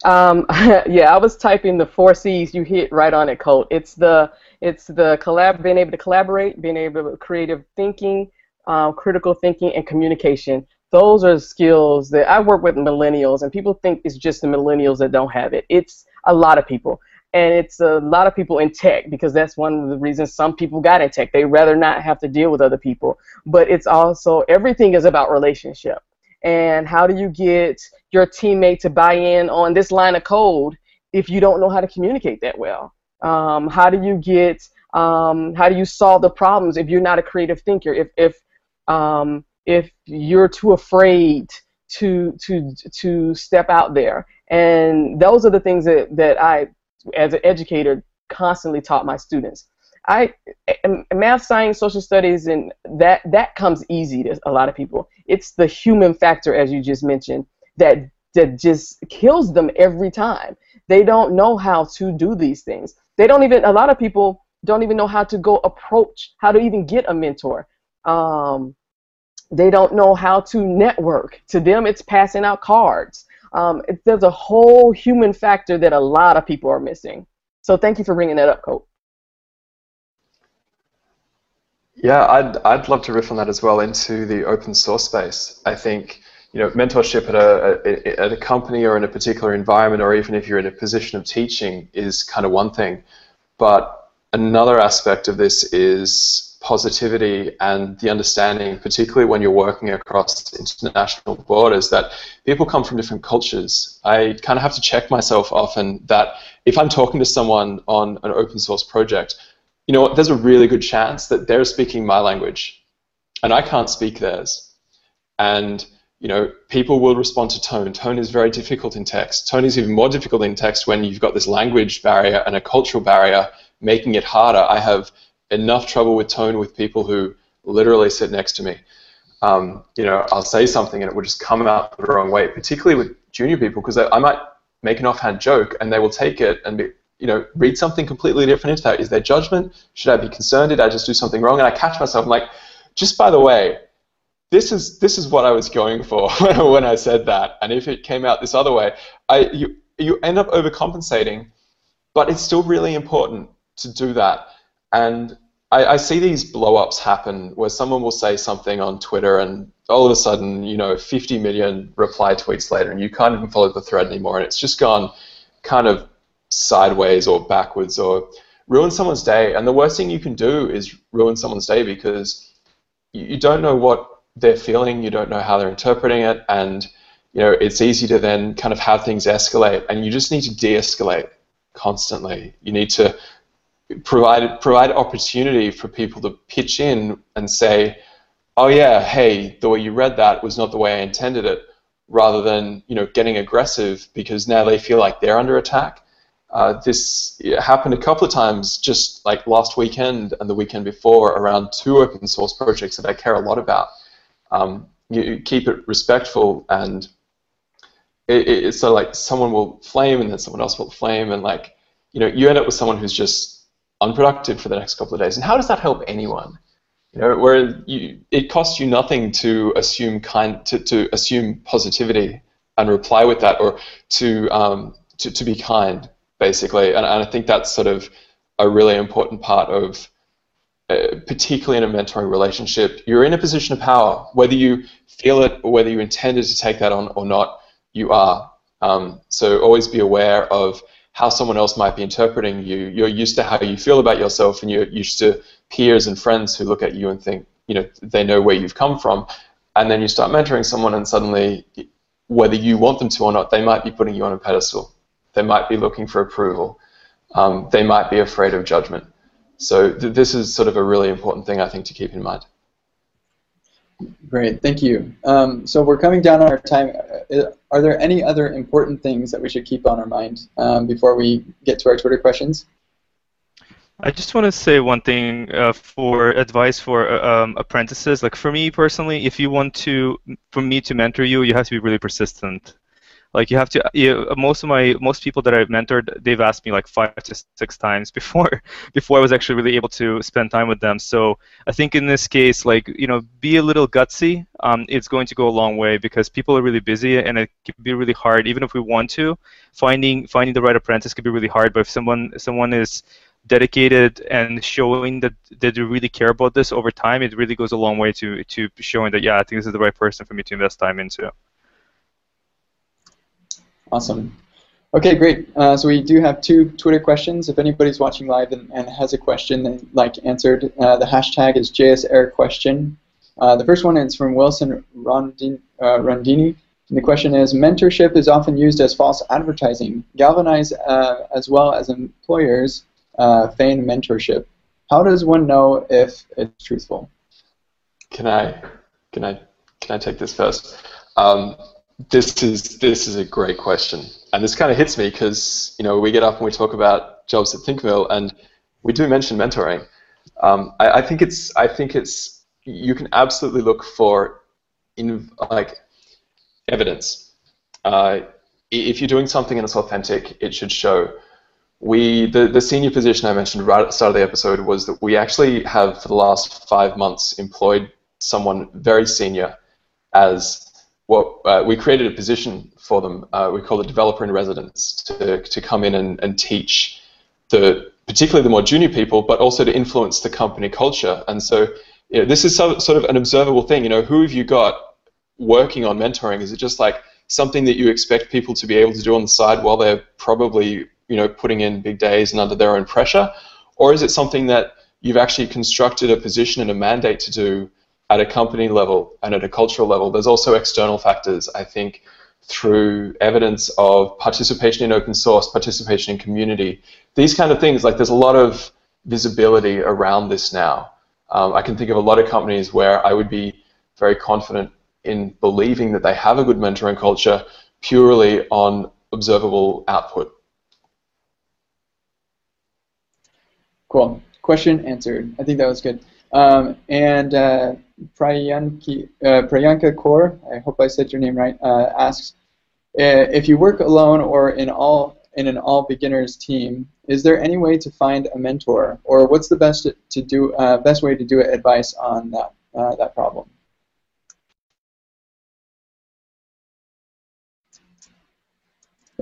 Speaker 3: Um, yeah, I was typing the four C's. You hit right on it, Colt. It's the it's the collab, being able to collaborate, being able to creative thinking, um, critical thinking, and communication those are skills that I work with millennials, and people think it's just the millennials that don't have it. It's a lot of people. And it's a lot of people in tech because that's one of the reasons some people got in tech. They rather not have to deal with other people. But it's also everything is about relationship. And how do you get your teammate to buy in on this line of code if you don't know how to communicate that well? Um, how do you get um, how do you solve the problems if you're not a creative thinker? If if um, if you're too afraid to to to step out there. And those are the things that, that I, as an educator, constantly taught my students. I math, science, social studies, and that that comes easy to a lot of people. It's the human factor, as you just mentioned, that that just kills them every time. They don't know how to do these things. They don't even. A lot of people don't even know how to go approach, how to even get a mentor. Um, they don't know how to network. To them, it's passing out cards. Um, it, there's a whole human factor that a lot of people are missing. So thank you for bringing that up, Colt.
Speaker 5: Yeah, I'd, I'd love to riff on that as well into the open source space. I think you know mentorship at a, a, at a company or in a particular environment, or even if you're in a position of teaching, is kind of one thing. But another aspect of this is positivity and the understanding, particularly when you're working across international borders, that people come from different cultures. I kind of have to check myself often that if I'm talking to someone on an open source project, you know what, there's a really good chance that they're speaking my language and I can't speak theirs. And you know, people will respond to tone. Tone is very difficult in text. Tone is even more difficult in text when you've got this language barrier and a cultural barrier making it harder. I have enough trouble with tone with people who literally sit next to me. Um, you know, I'll say something and it will just come out the wrong way, particularly with junior people, because I might make an offhand joke and they will take it and be, you know, read something completely different into that. Is there judgment? Should I be concerned? Did I just do something wrong? And I catch myself, I'm like, just by the way, this is this is what I was going for when I said that. And if it came out this other way, I you you end up overcompensating, but it's still really important to do that. And I, I see these blow-ups happen where someone will say something on Twitter and all of a sudden, you know, 50 million reply tweets later, and you can't even follow the thread anymore, and it's just gone kind of sideways or backwards or ruin someone's day. And the worst thing you can do is ruin someone's day because you, you don't know what they're feeling, you don't know how they're interpreting it, and you know it's easy to then kind of have things escalate, and you just need to de-escalate constantly. You need to provide provide opportunity for people to pitch in and say, "Oh yeah, hey, the way you read that was not the way I intended it," rather than you know getting aggressive because now they feel like they're under attack. Uh, this happened a couple of times just like last weekend and the weekend before around two open source projects that I care a lot about um, you, keep it respectful and it, it, it's so like someone will flame and then someone else will flame and like you know you end up with someone who's just unproductive for the next couple of days and how does that help anyone you know where you, it costs you nothing to assume kind to, to assume positivity and reply with that or to um, to, to be kind basically and, and I think that's sort of a really important part of uh, particularly in a mentoring relationship, you're in a position of power. Whether you feel it or whether you intended to take that on or not, you are. Um, so always be aware of how someone else might be interpreting you. You're used to how you feel about yourself, and you're used to peers and friends who look at you and think, you know, they know where you've come from. And then you start mentoring someone, and suddenly, whether you want them to or not, they might be putting you on a pedestal. They might be looking for approval. Um, they might be afraid of judgment. So th this is sort of a really important thing I think to keep in mind.
Speaker 1: Great, thank you. Um, so we're coming down on our time. Uh, are there any other important things that we should keep on our mind um, before we get to our Twitter questions?
Speaker 2: I just want to say one thing uh, for advice for uh, um, apprentices. Like for me personally, if you want to, for me to mentor you, you have to be really persistent. Like you have to. You, most of my most people that I've mentored, they've asked me like five to six times before before I was actually really able to spend time with them. So I think in this case, like you know, be a little gutsy. Um, it's going to go a long way because people are really busy and it can be really hard. Even if we want to, finding finding the right apprentice can be really hard. But if someone someone is dedicated and showing that, that they really care about this over time, it really goes a long way to to showing that yeah, I think this is the right person for me to invest time into.
Speaker 1: Awesome. Okay, great. Uh, so we do have two Twitter questions. If anybody's watching live and, and has a question they'd like answered, uh, the hashtag is JSAirQuestion. Uh, the first one is from Wilson Rondini, uh, Rondini. And the question is, mentorship is often used as false advertising. Galvanize uh, as well as employers uh, feign mentorship. How does one know if it's truthful?
Speaker 5: Can I, can I, can I take this first? Um, this is this is a great question, and this kind of hits me because you know we get up and we talk about jobs at ThinkMill, and we do mention mentoring. Um, I, I, think it's I think it's you can absolutely look for in like evidence. Uh, if you're doing something and it's authentic, it should show. We the, the senior position I mentioned right at the start of the episode was that we actually have for the last five months employed someone very senior as what uh, we created a position for them. Uh, we call it developer in residence to, to come in and, and teach the particularly the more junior people, but also to influence the company culture. And so, you know, this is so, sort of an observable thing. You know, who have you got working on mentoring? Is it just like something that you expect people to be able to do on the side while they're probably you know putting in big days and under their own pressure, or is it something that you've actually constructed a position and a mandate to do at a company level and at a cultural level? There's also external factors, I think, through evidence of participation in open source, participation in community, these kind of things. Like there's a lot of visibility around this now. Um, I can think of a lot of companies where I would be very confident in believing that they have a good mentoring culture purely on observable output.
Speaker 1: Cool. Question answered. I think that was good. Um, and uh, Prayanki, uh, Prayanka Kaur, I hope I said your name right, uh, asks, uh, if you work alone or in all in an all beginners team, is there any way to find a mentor, or what's the best to do uh, best way to do? Advice on that uh, that problem.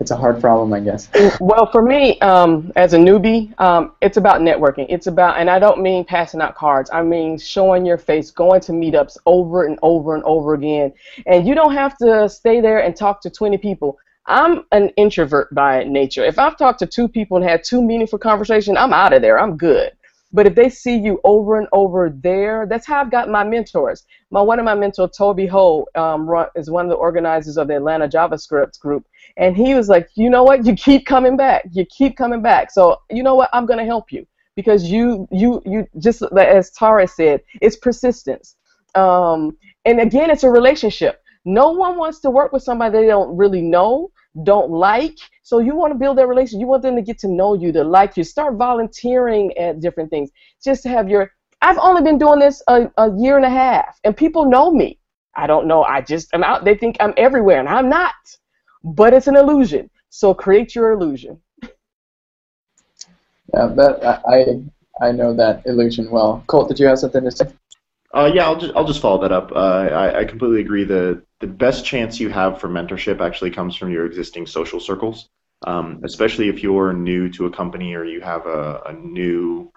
Speaker 1: It's a hard problem, I guess.
Speaker 3: well, for me, um, as a newbie, um, it's about networking. It's about, and I don't mean passing out cards. I mean showing your face, going to meetups over and over and over again. And you don't have to stay there and talk to 20 people. I'm an introvert by nature. If I've talked to two people and had two meaningful conversations, I'm out of there. I'm good. But if they see you over and over there, that's how I've got my mentors. My one of my mentors, Toby Ho, um, is one of the organizers of the Atlanta JavaScript group, and he was like, you know what? You keep coming back. You keep coming back. So you know what? I'm gonna help you because you you you just as Taras said, it's persistence. Um, and again, it's a relationship. No one wants to work with somebody they don't really know don't like. So you want to build that relationship. You want them to get to know you, to like you. Start volunteering at different things. Just to have your. I've only been doing this a, a year and a half, and people know me. I don't know. I just am out. They think I'm everywhere, and I'm not. But it's an illusion. So create your illusion.
Speaker 1: Yeah, that I I know that illusion well. Colt, did you have something to say?
Speaker 4: Uh, yeah, I'll just I'll just follow that up. Uh, I, I completely agree. The the best chance you have for mentorship actually comes from your existing social circles, um, especially if you're new to a company or you have a, a new,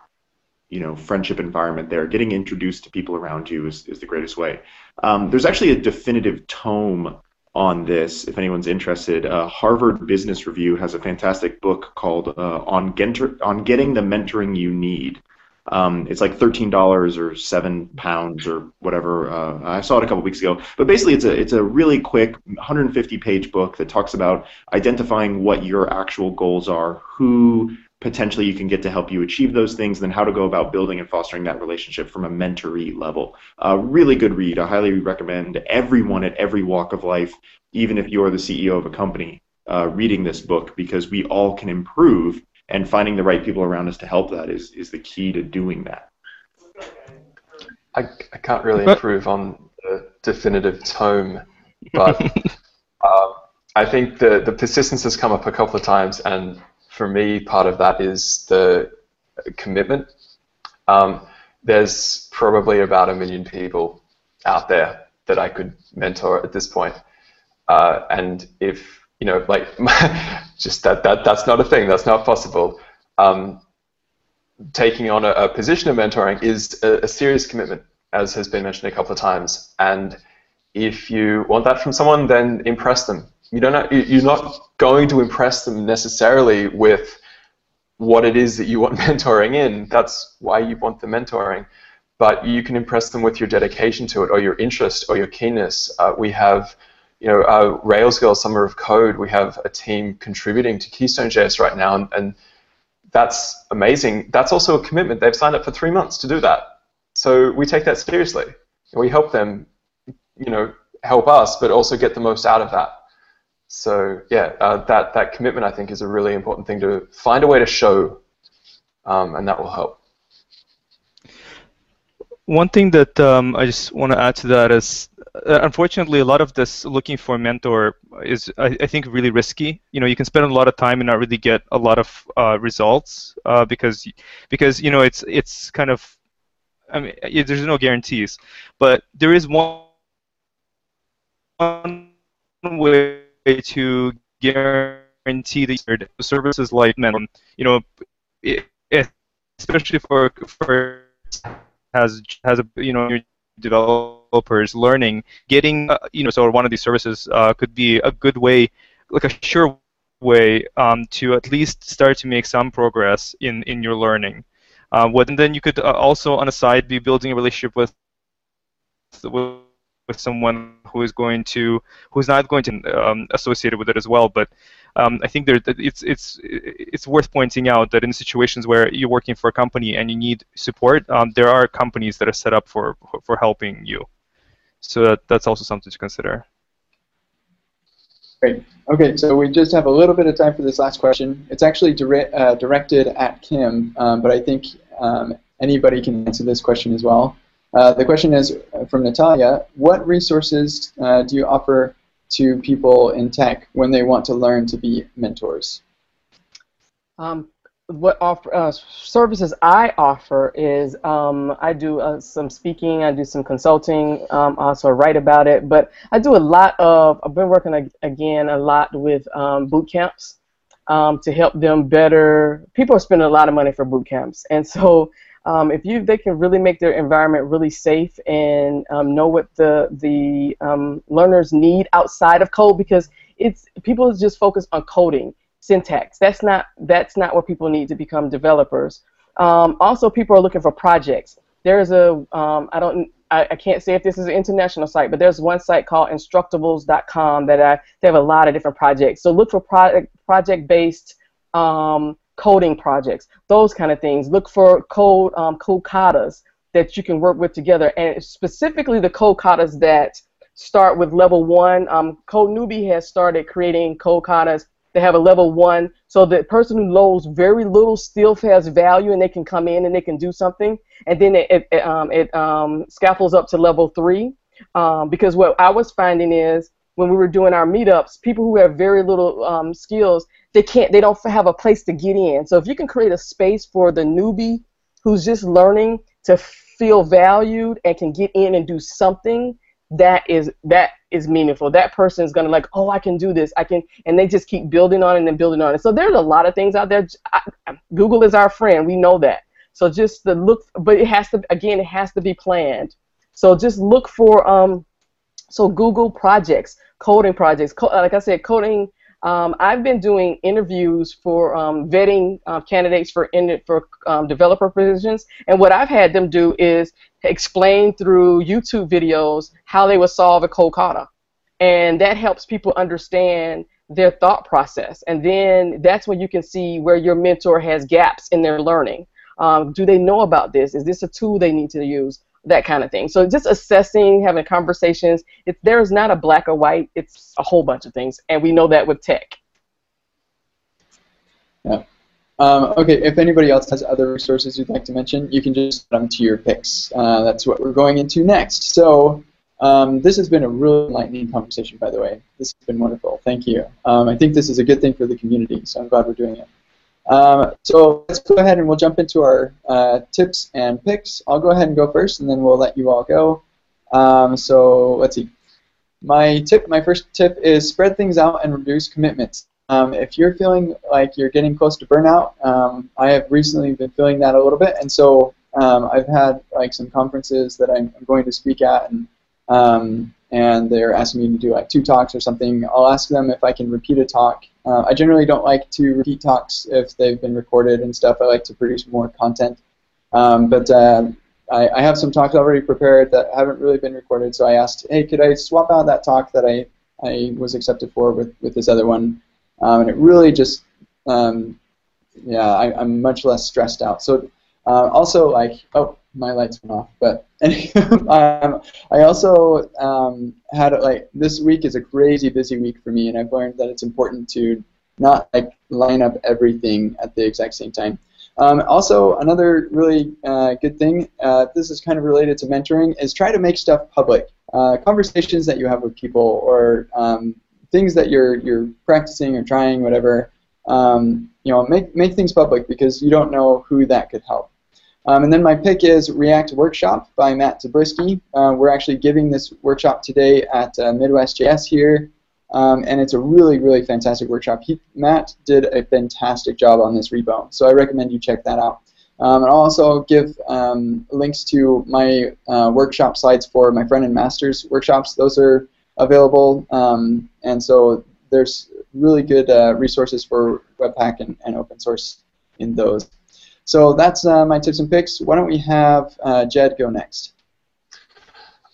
Speaker 4: you know, friendship environment there. Getting introduced to people around you is, is the greatest way. Um, there's actually a definitive tome on this if anyone's interested. Uh, Harvard Business Review has a fantastic book called uh, on, on Getting the Mentoring You Need. Um, it's like thirteen dollars or seven pounds or whatever. Uh, I saw it a couple weeks ago. But basically, it's a it's a really quick 150 page book that talks about identifying what your actual goals are, who potentially you can get to help you achieve those things, and then how to go about building and fostering that relationship from a mentoree level. Uh, really good read. I highly recommend everyone at every walk of life, even if you're the CEO of a company, uh, reading this book because we all can improve and finding the right people around us to help that is, is the key to doing that.
Speaker 5: I, I can't really improve on the definitive tome, but um, I think the, the persistence has come up a couple of times, and for me, part of that is the commitment. Um, there's probably about a million people out there that I could mentor at this point. Uh, and if you know, like just that that that's not a thing. That's not possible. Um, taking on a, a, position of mentoring is a, a, serious commitment, as has been mentioned a couple of times. And if you want that from someone, then impress them. You don't. You're not going to impress them necessarily with what it is that you want mentoring in. That's why you want the mentoring. But you can impress them with your dedication to it, or your interest, or your keenness. Uh, we have you know, uh, Rails Summer of Code, we have a team contributing to Keystone JS right now, and, and that's amazing. That's also a commitment. They've signed up for three months to do that. So we take that seriously. We help them, you know, help us, but also get the most out of that. So yeah, uh, that that commitment I think is a really important thing to find a way to show, um, and that will help.
Speaker 2: One thing that um, I just want to add to that is unfortunately, a lot of this looking for a mentor is, I, I, think, really risky. You know, you can spend a lot of time and not really get a lot of uh, results uh, because, because you know, it's it's kind of, I mean, there's no guarantees, but there is one one way to guarantee that services like, mentor. you know, especially for for has has a you know developers learning, getting uh, you know so one of these services uh, could be a good way, like a sure way um, to at least start to make some progress in in your learning. Uh, what, and then you could uh, also on the side be building a relationship with with, with someone who is going to who's not going to um, associated with it as well. But um, I think there, it's it's it's worth pointing out that in situations where you're working for a company and you need support, um, there are companies that are set up for for helping you. So that, that's also something to consider.
Speaker 1: Great. Okay, so we just have a little bit of time for this last question. It's actually dire uh, directed at Kim, um, but I think um, anybody can answer this question as well. Uh, the question is uh, from Natalia, what resources uh, do you offer to people in tech when they want to learn to be mentors?
Speaker 3: Um, what offer, uh, services I offer is um, I do uh, some speaking, I do some consulting, um, also write about it, but I do a lot of, I've been working again a lot with um, boot camps um, to help them better. People are spending a lot of money for boot camps, and so um, if you they can really make their environment really safe and um, know what the the learners need outside of code because it's people just focus on coding syntax that's not that's not what people need to become developers um, also people are looking for projects there's a um, I don't I, I, can't say if this is an international site but there's one site called instructables.com that I they have a lot of different projects so look for project project based um, coding projects, those kind of things. Look for code um, that you can work with together, and specifically the code katas that start with level one. Um, CodeNewbie has started creating code katas. They have a level one, so the person who loads very little still has value, and they can come in and they can do something, and then it it, um, it um, scaffolds up to level three. Um, because what I was finding is when we were doing our meetups, people who have very little um, skills, they can't, they don't have a place to get in. So if you can create a space for the newbie who's just learning to feel valued and can get in and do something, that is that is meaningful. That person is gonna like, oh, I can do this. I can, and they just keep building on it and building on it. So there's a lot of things out there. I, Google is our friend. We know that. So just the look, but it has to again, it has to be planned. So just look for um, so Google projects, coding projects. Co- like I said, coding. Um, I've been doing interviews for um, vetting uh, candidates for in, for um, developer positions, and what I've had them do is explain through YouTube videos how they would solve a code kata, and that helps people understand their thought process, and then that's when you can see where your mentor has gaps in their learning. Um, do they know about this? Is this a tool they need to use? That kind of thing. So just assessing, having conversations. If there's not a black or white, it's a whole bunch of things, and we know that with tech.
Speaker 1: Yeah. Um, okay, if anybody else has other resources you'd like to mention, you can just add them to your picks. Uh, that's what we're going into next. So um, this has been a really enlightening conversation, by the way. This has been wonderful. Thank you. Um, I think this is a good thing for the community, so I'm glad we're doing it. Um, so let's go ahead and we'll jump into our uh, tips and picks. I'll go ahead and go first, and then we'll let you all go. Um, so let's see. My tip, my first tip is spread things out and reduce commitments. Um, if you're feeling like you're getting close to burnout, um, I have recently been feeling that a little bit, and so um, I've had like some conferences that I'm, I'm going to speak at, and um, and they're asking me to do like two talks or something, I'll ask them if I can repeat a talk. Uh, I generally don't like to repeat talks if they've been recorded and stuff. I like to produce more content. Um, but uh, I, I, have some talks already prepared that haven't really been recorded, so I asked, hey, could I swap out that talk that I, I was accepted for with, with this other one? Um, and it really just, um, yeah, I, am much less stressed out. So uh, also, like, oh, my lights went off. But um, I also um, had like this week is a crazy busy week for me, and I've learned that it's important to not like line up everything at the exact same time. Um, also, another really uh, good thing, uh, this is kind of related to mentoring, is try to make stuff public. Uh, conversations that you have with people or um, things that you're you're practicing or trying, whatever. Um, you know, make make things public because you don't know who that could help. Um, and then my pick is React Workshop by Matt Zabriskie. Uh, we're actually giving this workshop today at uh, Midwest JS here, um, and it's a really, really fantastic workshop. He, Matt did a fantastic job on this repo, so I recommend you check that out. Um, and I'll also give um, links to my uh, workshop slides for my Frontend Masters workshops. Those are available, um, and so there's really good uh, resources for Webpack and, and open source in those. So that's uh, my tips and picks. Why don't we have uh, Jed go next?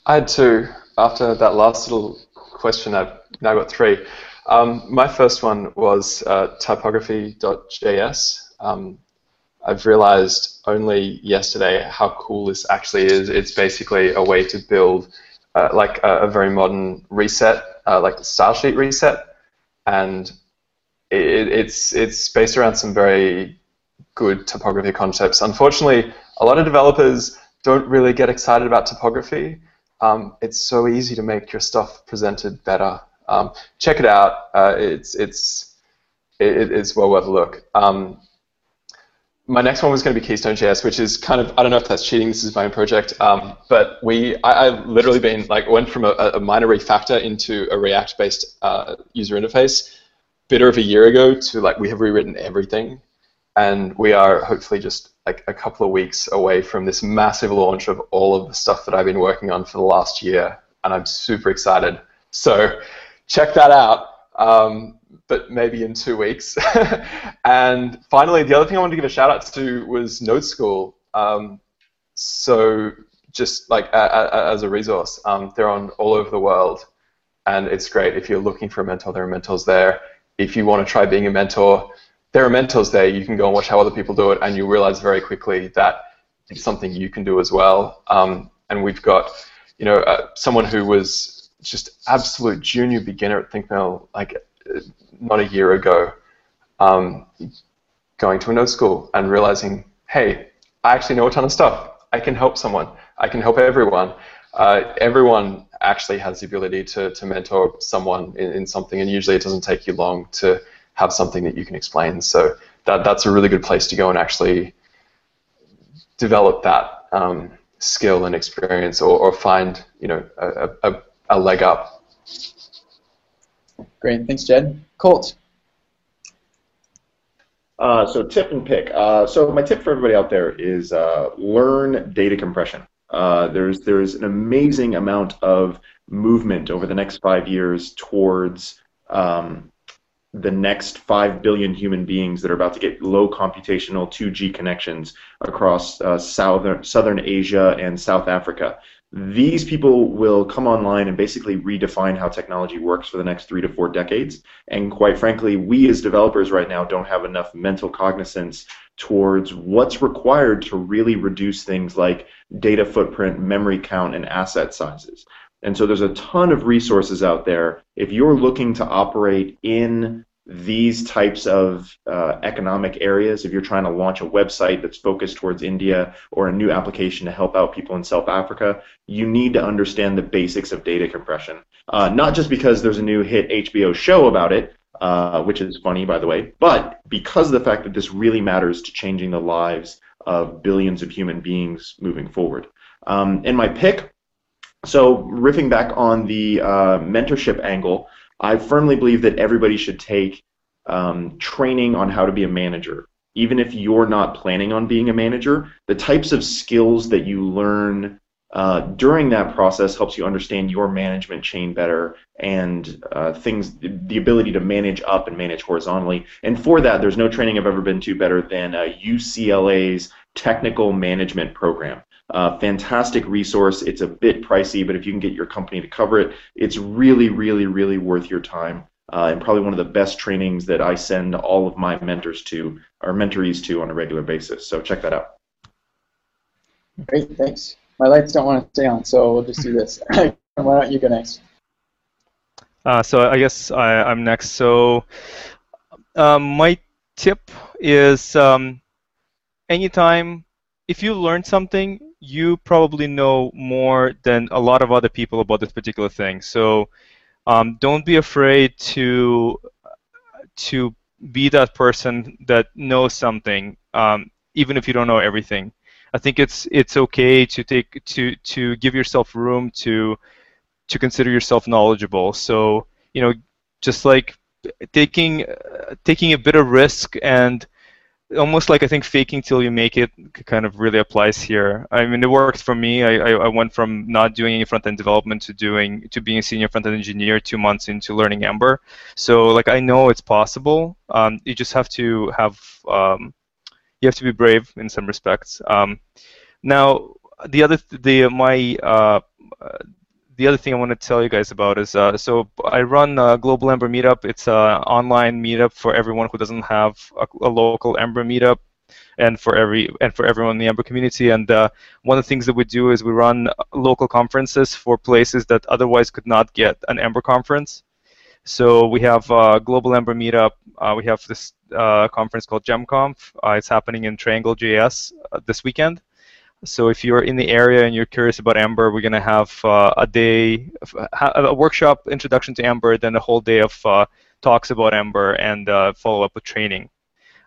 Speaker 5: I had two. After that last little question, I've now got three. Um, my first one was uh, typography.js. Um, I've realized only yesterday how cool this actually is. It's basically a way to build uh, like a, a, very modern reset, uh, like the style sheet reset, and it, it's it's based around some very good typography concepts. Unfortunately, a lot of developers don't really get excited about typography. Um, it's so easy to make your stuff presented better. Um, check it out. Uh, it's it's it, it's well worth a look. Um, my next one was going to be Keystone.js, which is kind of I don't know if that's cheating. This is my own project, um, but we I, have literally been like went from a, a minor refactor into a React-based uh, user interface bit of a year ago to like we have rewritten everything, and we are hopefully just like a couple of weeks away from this massive launch of all of the stuff that I've been working on for the last year, and I'm super excited. So check that out. Um, but maybe in two weeks. and finally, the other thing I wanted to give a shout out to was Node School. Um, so just like a, a, as a resource, um, they're on all over the world, and it's great. If you're looking for a mentor, there are mentors there. If you want to try being a mentor, there are mentors there. You can go and watch how other people do it, and you realize very quickly that it's something you can do as well. Um, and we've got, you know, uh, someone who was just absolute junior beginner at ThinkMill, like not a year ago, um, going to a node school and realizing, hey, I actually know a ton of stuff. I can help someone. I can help everyone. Uh, everyone actually has the ability to, to mentor someone in, in something, and usually it doesn't take you long to have something that you can explain. So that, that's a really good place to go and actually develop that um, skill and experience or, or find you know a, a, a leg up
Speaker 1: Great, thanks, Jed. Colt.
Speaker 4: Uh, so tip and pick. Uh, so my tip for everybody out there is uh, learn data compression. Uh, there's there's an amazing amount of movement over the next five years towards um, the next five billion human beings that are about to get low computational 2G connections across uh, southern southern Asia and South Africa these people will come online and basically redefine how technology works for the next three to four decades. And quite frankly, we as developers right now don't have enough mental cognizance towards what's required to really reduce things like data footprint, memory count, and asset sizes. And so there's a ton of resources out there. If you're looking to operate in these types of uh, economic areas, if you're trying to launch a website that's focused towards India or a new application to help out people in South Africa, you need to understand the basics of data compression. Uh, not just because there's a new hit HBO show about it, uh, which is funny, by the way, but because of the fact that this really matters to changing the lives of billions of human beings moving forward. Um, and my pick, so riffing back on the uh, mentorship angle, I firmly believe that everybody should take um, training on how to be a manager. Even if you're not planning on being a manager, the types of skills that you learn uh, during that process helps you understand your management chain better and uh, things, the ability to manage up and manage horizontally. And for that, there's no training I've ever been to better than uh, UCLA's technical management program. Uh, fantastic resource. It's a bit pricey, but if you can get your company to cover it, it's really, really, really worth your time. Uh, and probably one of the best trainings that I send all of my mentors to, or mentorees to, on a regular basis. So check that out.
Speaker 1: Great, thanks. My lights don't want to stay on, so we'll just do this. Why don't you go next?
Speaker 2: Uh, so I guess I, am next. So um, my tip is um, anytime if you learn something, you probably know more than a lot of other people about this particular thing. So um, don't be afraid to to be that person that knows something, um, even if you don't know everything. I think it's it's okay to take to to give yourself room to to consider yourself knowledgeable. So you know, just like taking uh, taking a bit of risk and almost like I think faking till you make it kind of really applies here. I mean, it worked for me. I, I, went from not doing any front end development to doing to being a senior front end engineer two months into learning Ember. So like I know it's possible. Um, you just have to have um, you have to be brave in some respects. Um, now, the other the my uh, the other thing I want to tell you guys about is uh, so I run a Global Ember Meetup. It's an online meetup for everyone who doesn't have a, a local Ember meetup and for every and for everyone in the Ember community. And uh, one of the things that we do is we run local conferences for places that otherwise could not get an Ember conference. So we have uh, Global Ember Meetup. Uh, we have this uh, conference called GemConf. Uh, it's happening in Triangle JS this weekend. So if you're in the area and you're curious about Ember, we're going to have uh, a day, a workshop introduction to Ember, then a whole day of talks about Ember and follow up with training.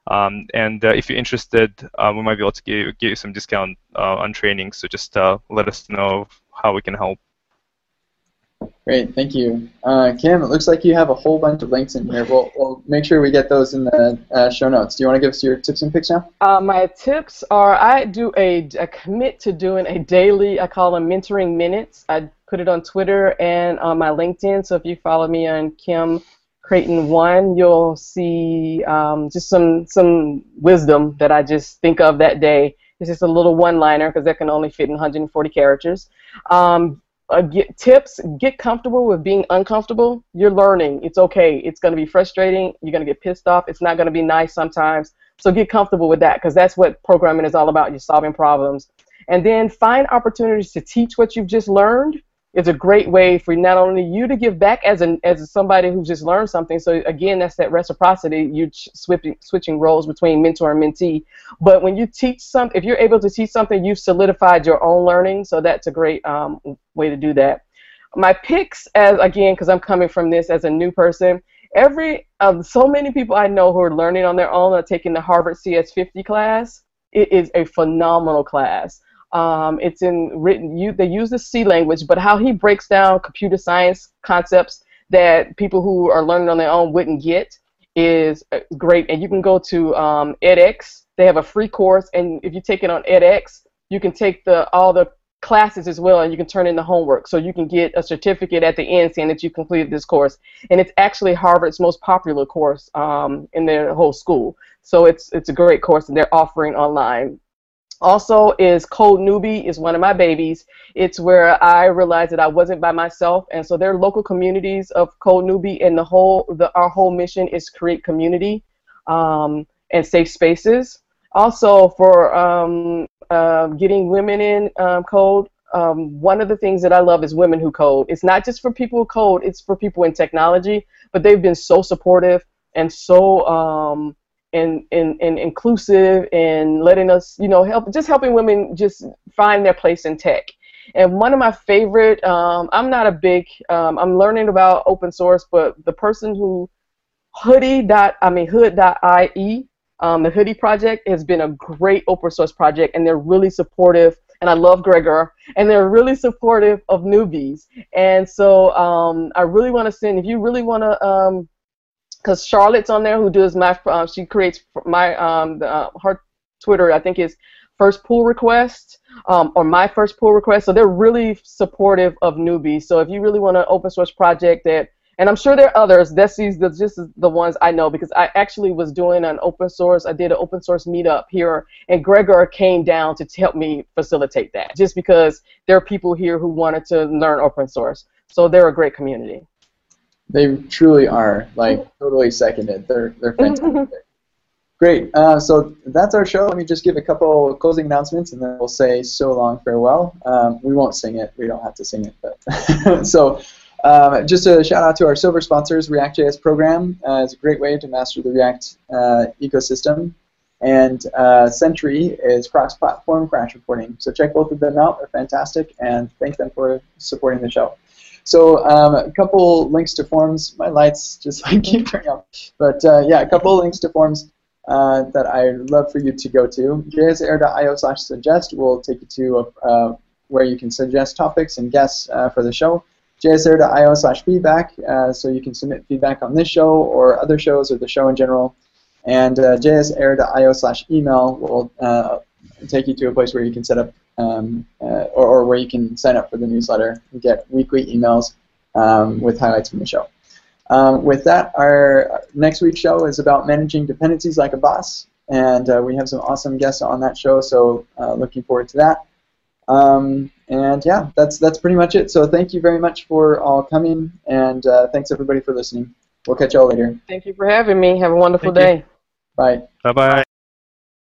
Speaker 2: Um, and uh, if you're interested, uh, we might be able to give, give you some discount uh, on training. So just let us know how we can help.
Speaker 1: Great, thank you. Uh, Kim, it looks like you have a whole bunch of links in here. We'll, we'll make sure we get those in the uh, show notes. Do you want to give us your tips and picks now?
Speaker 3: Uh, my tips are I do a, commit to doing a daily, I call them mentoring minutes. I put it on Twitter and on my LinkedIn. So if you follow me on Kim Crayton One, you'll see um, just some some wisdom that I just think of that day. It's just a little one-liner because that can only fit in 140 characters. Um, uh, get tips get comfortable with being uncomfortable you're learning. It's okay. It's going to be frustrating. You're going to get pissed off. It's not going to be nice sometimes. So get comfortable with that because that's what programming is all about. You're solving problems. And then find opportunities to teach what you've just learned it's a great way for not only you to give back as an as somebody who just learned something. So again, that's that reciprocity. You switching switching roles between mentor and mentee. But when you teach some, if you're able to teach something, you've solidified your own learning. So that's a great um, way to do that. My picks, as again, because I'm coming from this as a new person. Every um, so many people I know who are learning on their own are taking the Harvard CS50 class. It is a phenomenal class. Um, it's in written. You, they use the C language, but how he breaks down computer science concepts that people who are learning on their own wouldn't get is uh, great. And you can go to um, edX. They have a free course, and if you take it on edX, you can take the all the classes as well, and you can turn in the homework. So you can get a certificate at the end saying that you completed this course. And it's actually Harvard's most popular course um, in their whole school. So it's it's a great course, and they're offering online also is CodeNewbie is one of my babies. It's where I realized that I wasn't by myself, and so there are local communities of CodeNewbie, and the whole the our whole mission is create community um, and safe spaces. Also for um, uh, getting women in um, code. Um, one of the things that I love is women who code. It's not just for people who code; it's for people in technology. But they've been so supportive and so um, and, and, and inclusive and letting us, you know, help just helping women just find their place in tech. And one of my favorite, um, I'm not a big, um, I'm learning about open source, but the person who hoodie dot, I mean hood.ie, um, the hoodie project has been a great open source project, and they're really supportive. And I love Gregor, and they're really supportive of newbies. And so um, I really want to send, if you really want to um, because Charlotte's on there who does my uh, she creates my um the, uh, her Twitter I think is first pull request um, or my first pull request. So they're really supportive of newbies. So if you really want an open source project that and I'm sure there are others that's these the, just the ones I know because I actually was doing an open source I did an open source meetup here and Gregor came down to help me facilitate that just because there are people here who wanted to learn open source. So they're a great community.
Speaker 1: They truly are. Like totally seconded. They're they're fantastic. Great. Uh, so that's our show. Let me just give a couple closing announcements, and then we'll say so long farewell. Um, we won't sing it. We don't have to sing it, but so. Um, just a shout out to our silver sponsors. React.js program uh, is a great way to master the React uh, ecosystem. And uh, Sentry is cross-platform crash reporting. So check both of them out. They're fantastic, and thank them for supporting the show. So um, a couple links to forms. My lights just like keep turning off. But uh, yeah, a couple links to forms uh, that I'd love for you to go to. jsair.io slash suggest will take you to uh, where you can suggest topics and guests uh, for the show. jsair.io slash feedback, uh, so you can submit feedback on this show or other shows or the show in general. And uh, jsair.io slash email will take you to a place where you can set up um, uh, or, or, where you can sign up for the newsletter and get weekly emails um, with highlights from the show. Um, with that, our next week's show is about managing dependencies like a boss. and uh, we have some awesome guests on that show. So uh, looking forward to that. Um, and yeah, that's that's pretty much it. So thank you very much for all coming, and uh, thanks everybody for listening. We'll catch y'all later.
Speaker 3: Thank you for having me. Have a wonderful
Speaker 2: Thank you.
Speaker 3: day.
Speaker 1: Bye.
Speaker 2: Bye bye.